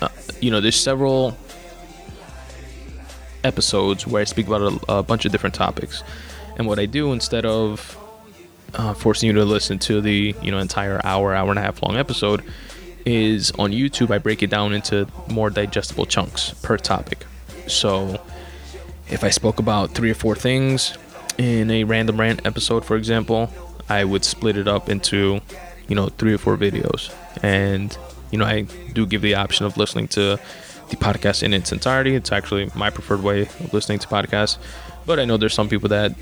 uh, you know, there's several episodes where I speak about a, a bunch of different topics. And what I do instead of uh, forcing you to listen to the you know entire hour, hour and a half long episode, is on YouTube. I break it down into more digestible chunks per topic. So if I spoke about three or four things in a random rant episode, for example, I would split it up into you know three or four videos, and you know I do give the option of listening to the podcast in its entirety. It's actually my preferred way of listening to podcasts, but I know there's some people that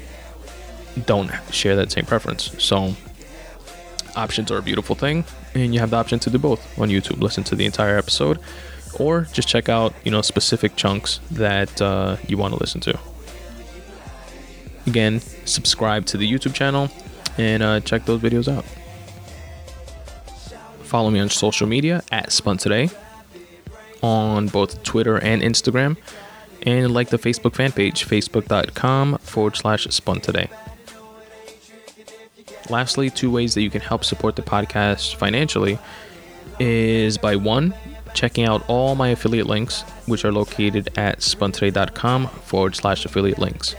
don't share that same preference. So options are a beautiful thing, and you have the option to do both on YouTube. Listen to the entire episode, or just check out you know specific chunks that uh, you want to listen to. Again, subscribe to the YouTube channel and uh, check those videos out. Follow me on social media at Spun Today on both Twitter and Instagram, and like the Facebook fan page, facebook.com forward slash Spun Today. Lastly, two ways that you can help support the podcast financially is by one, checking out all my affiliate links, which are located at spuntoday.com forward slash affiliate links.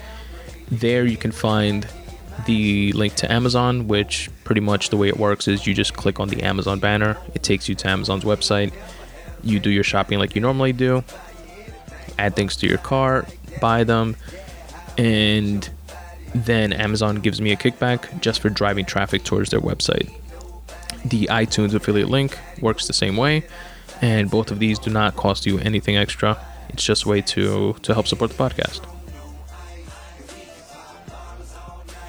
There you can find the link to Amazon, which pretty much the way it works is you just click on the Amazon banner, it takes you to Amazon's website, you do your shopping like you normally do, add things to your cart, buy them, and then Amazon gives me a kickback just for driving traffic towards their website. The iTunes affiliate link works the same way, and both of these do not cost you anything extra. It's just a way to, to help support the podcast.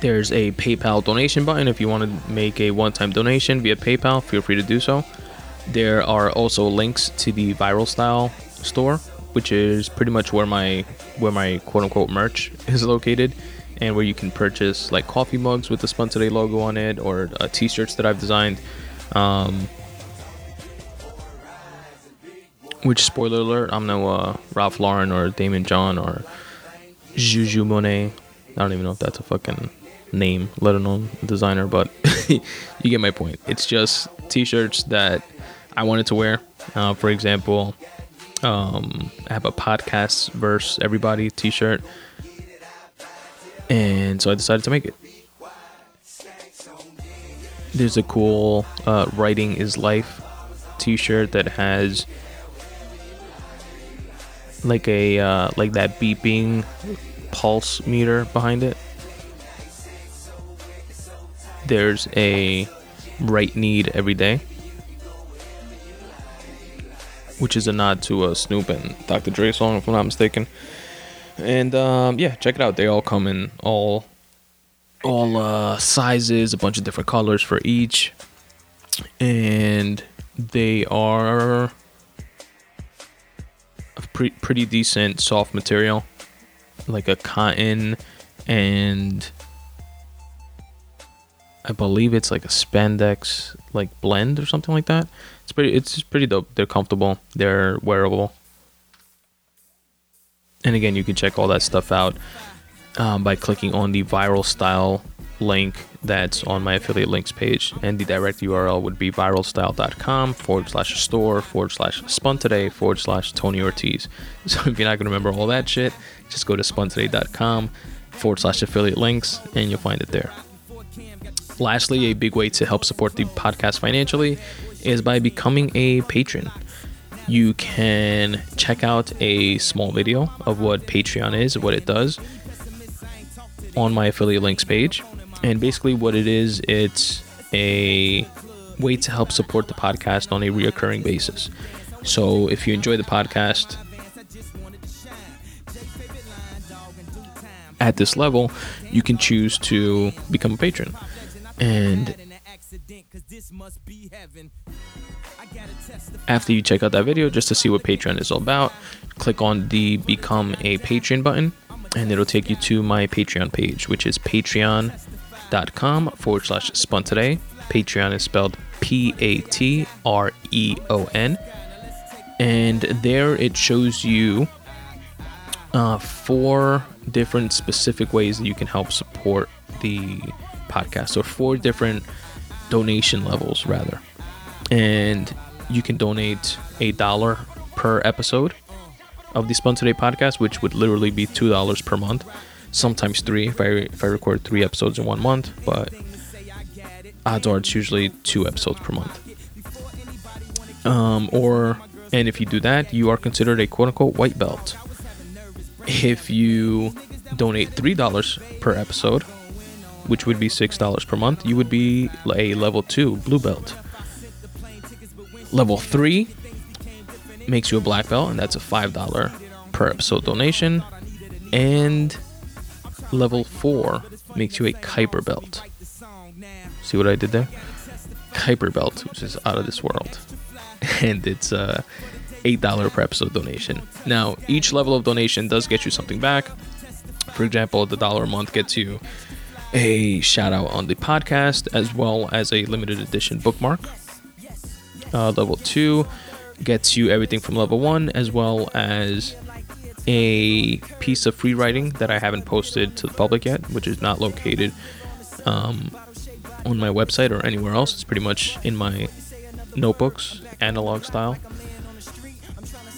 There's a PayPal donation button if you want to make a one time donation via PayPal, feel free to do so. There are also links to the Viral Style store, which is pretty much where my where my quote unquote merch is located and where you can purchase like coffee mugs with the Spun Today logo on it or uh, t-shirts that I've designed. Um, which spoiler alert, I'm no uh, Ralph Lauren or Daymond John or Juju Monet. I don't even know if that's a fucking name, let alone designer, but you get my point. It's just t-shirts that I wanted to wear. Uh, for example, um, I have a podcast verse everybody t-shirt and so I decided to make it. There's a cool uh, "Writing Is Life" T-shirt that has like a uh, like that beeping pulse meter behind it. There's a "Right Need Every Day," which is a nod to a Snoop and Dr. Dre song, if I'm not mistaken. And um, yeah, check it out. They all come in all all uh, sizes, a bunch of different colors for each, and they are pre- pretty decent soft material, like a cotton and I believe it's like a spandex like blend or something like that. It's pretty it's pretty dope. They're comfortable. They're wearable. And again, you can check all that stuff out um, by clicking on the viral style link that's on my affiliate links page. And the direct URL would be viralstyle.com forward slash store forward slash spun today forward slash Tony Ortiz. So if you're not going to remember all that shit, just go to spuntoday.com forward slash affiliate links and you'll find it there. Lastly, a big way to help support the podcast financially is by becoming a patron. You can check out a small video of what Patreon is, what it does, on my affiliate links page. And basically, what it is, it's a way to help support the podcast on a reoccurring basis. So, if you enjoy the podcast at this level, you can choose to become a patron. And after you check out that video, just to see what Patreon is all about, click on the Become a Patron button, and it'll take you to my Patreon page, which is patreon.com forward slash spun today. Patreon is spelled P A T R E O N. And there it shows you uh, four different specific ways that you can help support the podcast. So, four different donation levels, rather. And you can donate a dollar per episode of the Spun Today podcast, which would literally be two dollars per month, sometimes three if I if I record three episodes in one month. But odds are it's usually two episodes per month. Um, or and if you do that, you are considered a quote unquote white belt. If you donate three dollars per episode, which would be six dollars per month, you would be a level two blue belt. Level three makes you a black belt, and that's a five dollar per episode donation. And level four makes you a Kuiper belt. See what I did there? Kuiper belt, which is out of this world, and it's a eight dollar per episode donation. Now, each level of donation does get you something back. For example, the dollar a month gets you a shout out on the podcast as well as a limited edition bookmark. Uh, level two gets you everything from level one as well as a piece of free writing that I haven't posted to the public yet, which is not located um, on my website or anywhere else. It's pretty much in my notebooks, analog style.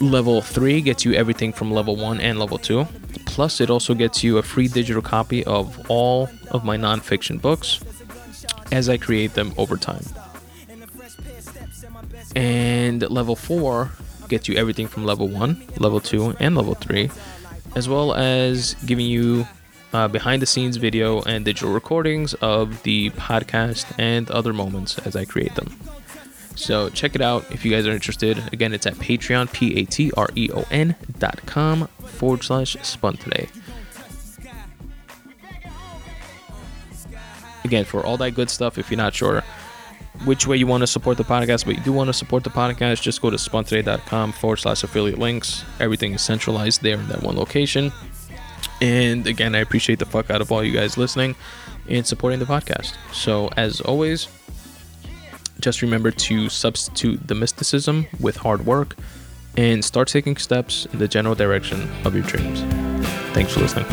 Level 3 gets you everything from level 1 and level 2. Plus, it also gets you a free digital copy of all of my nonfiction books as I create them over time. And level 4 gets you everything from level 1, level 2, and level 3, as well as giving you uh, behind the scenes video and digital recordings of the podcast and other moments as I create them. So check it out if you guys are interested. Again, it's at Patreon, P A T R E O N dot com forward slash spun today. Again, for all that good stuff, if you're not sure which way you want to support the podcast, but you do want to support the podcast, just go to spuntoday.com forward slash affiliate links. Everything is centralized there in that one location. And again, I appreciate the fuck out of all you guys listening and supporting the podcast. So, as always, just remember to substitute the mysticism with hard work and start taking steps in the general direction of your dreams. Thanks for listening.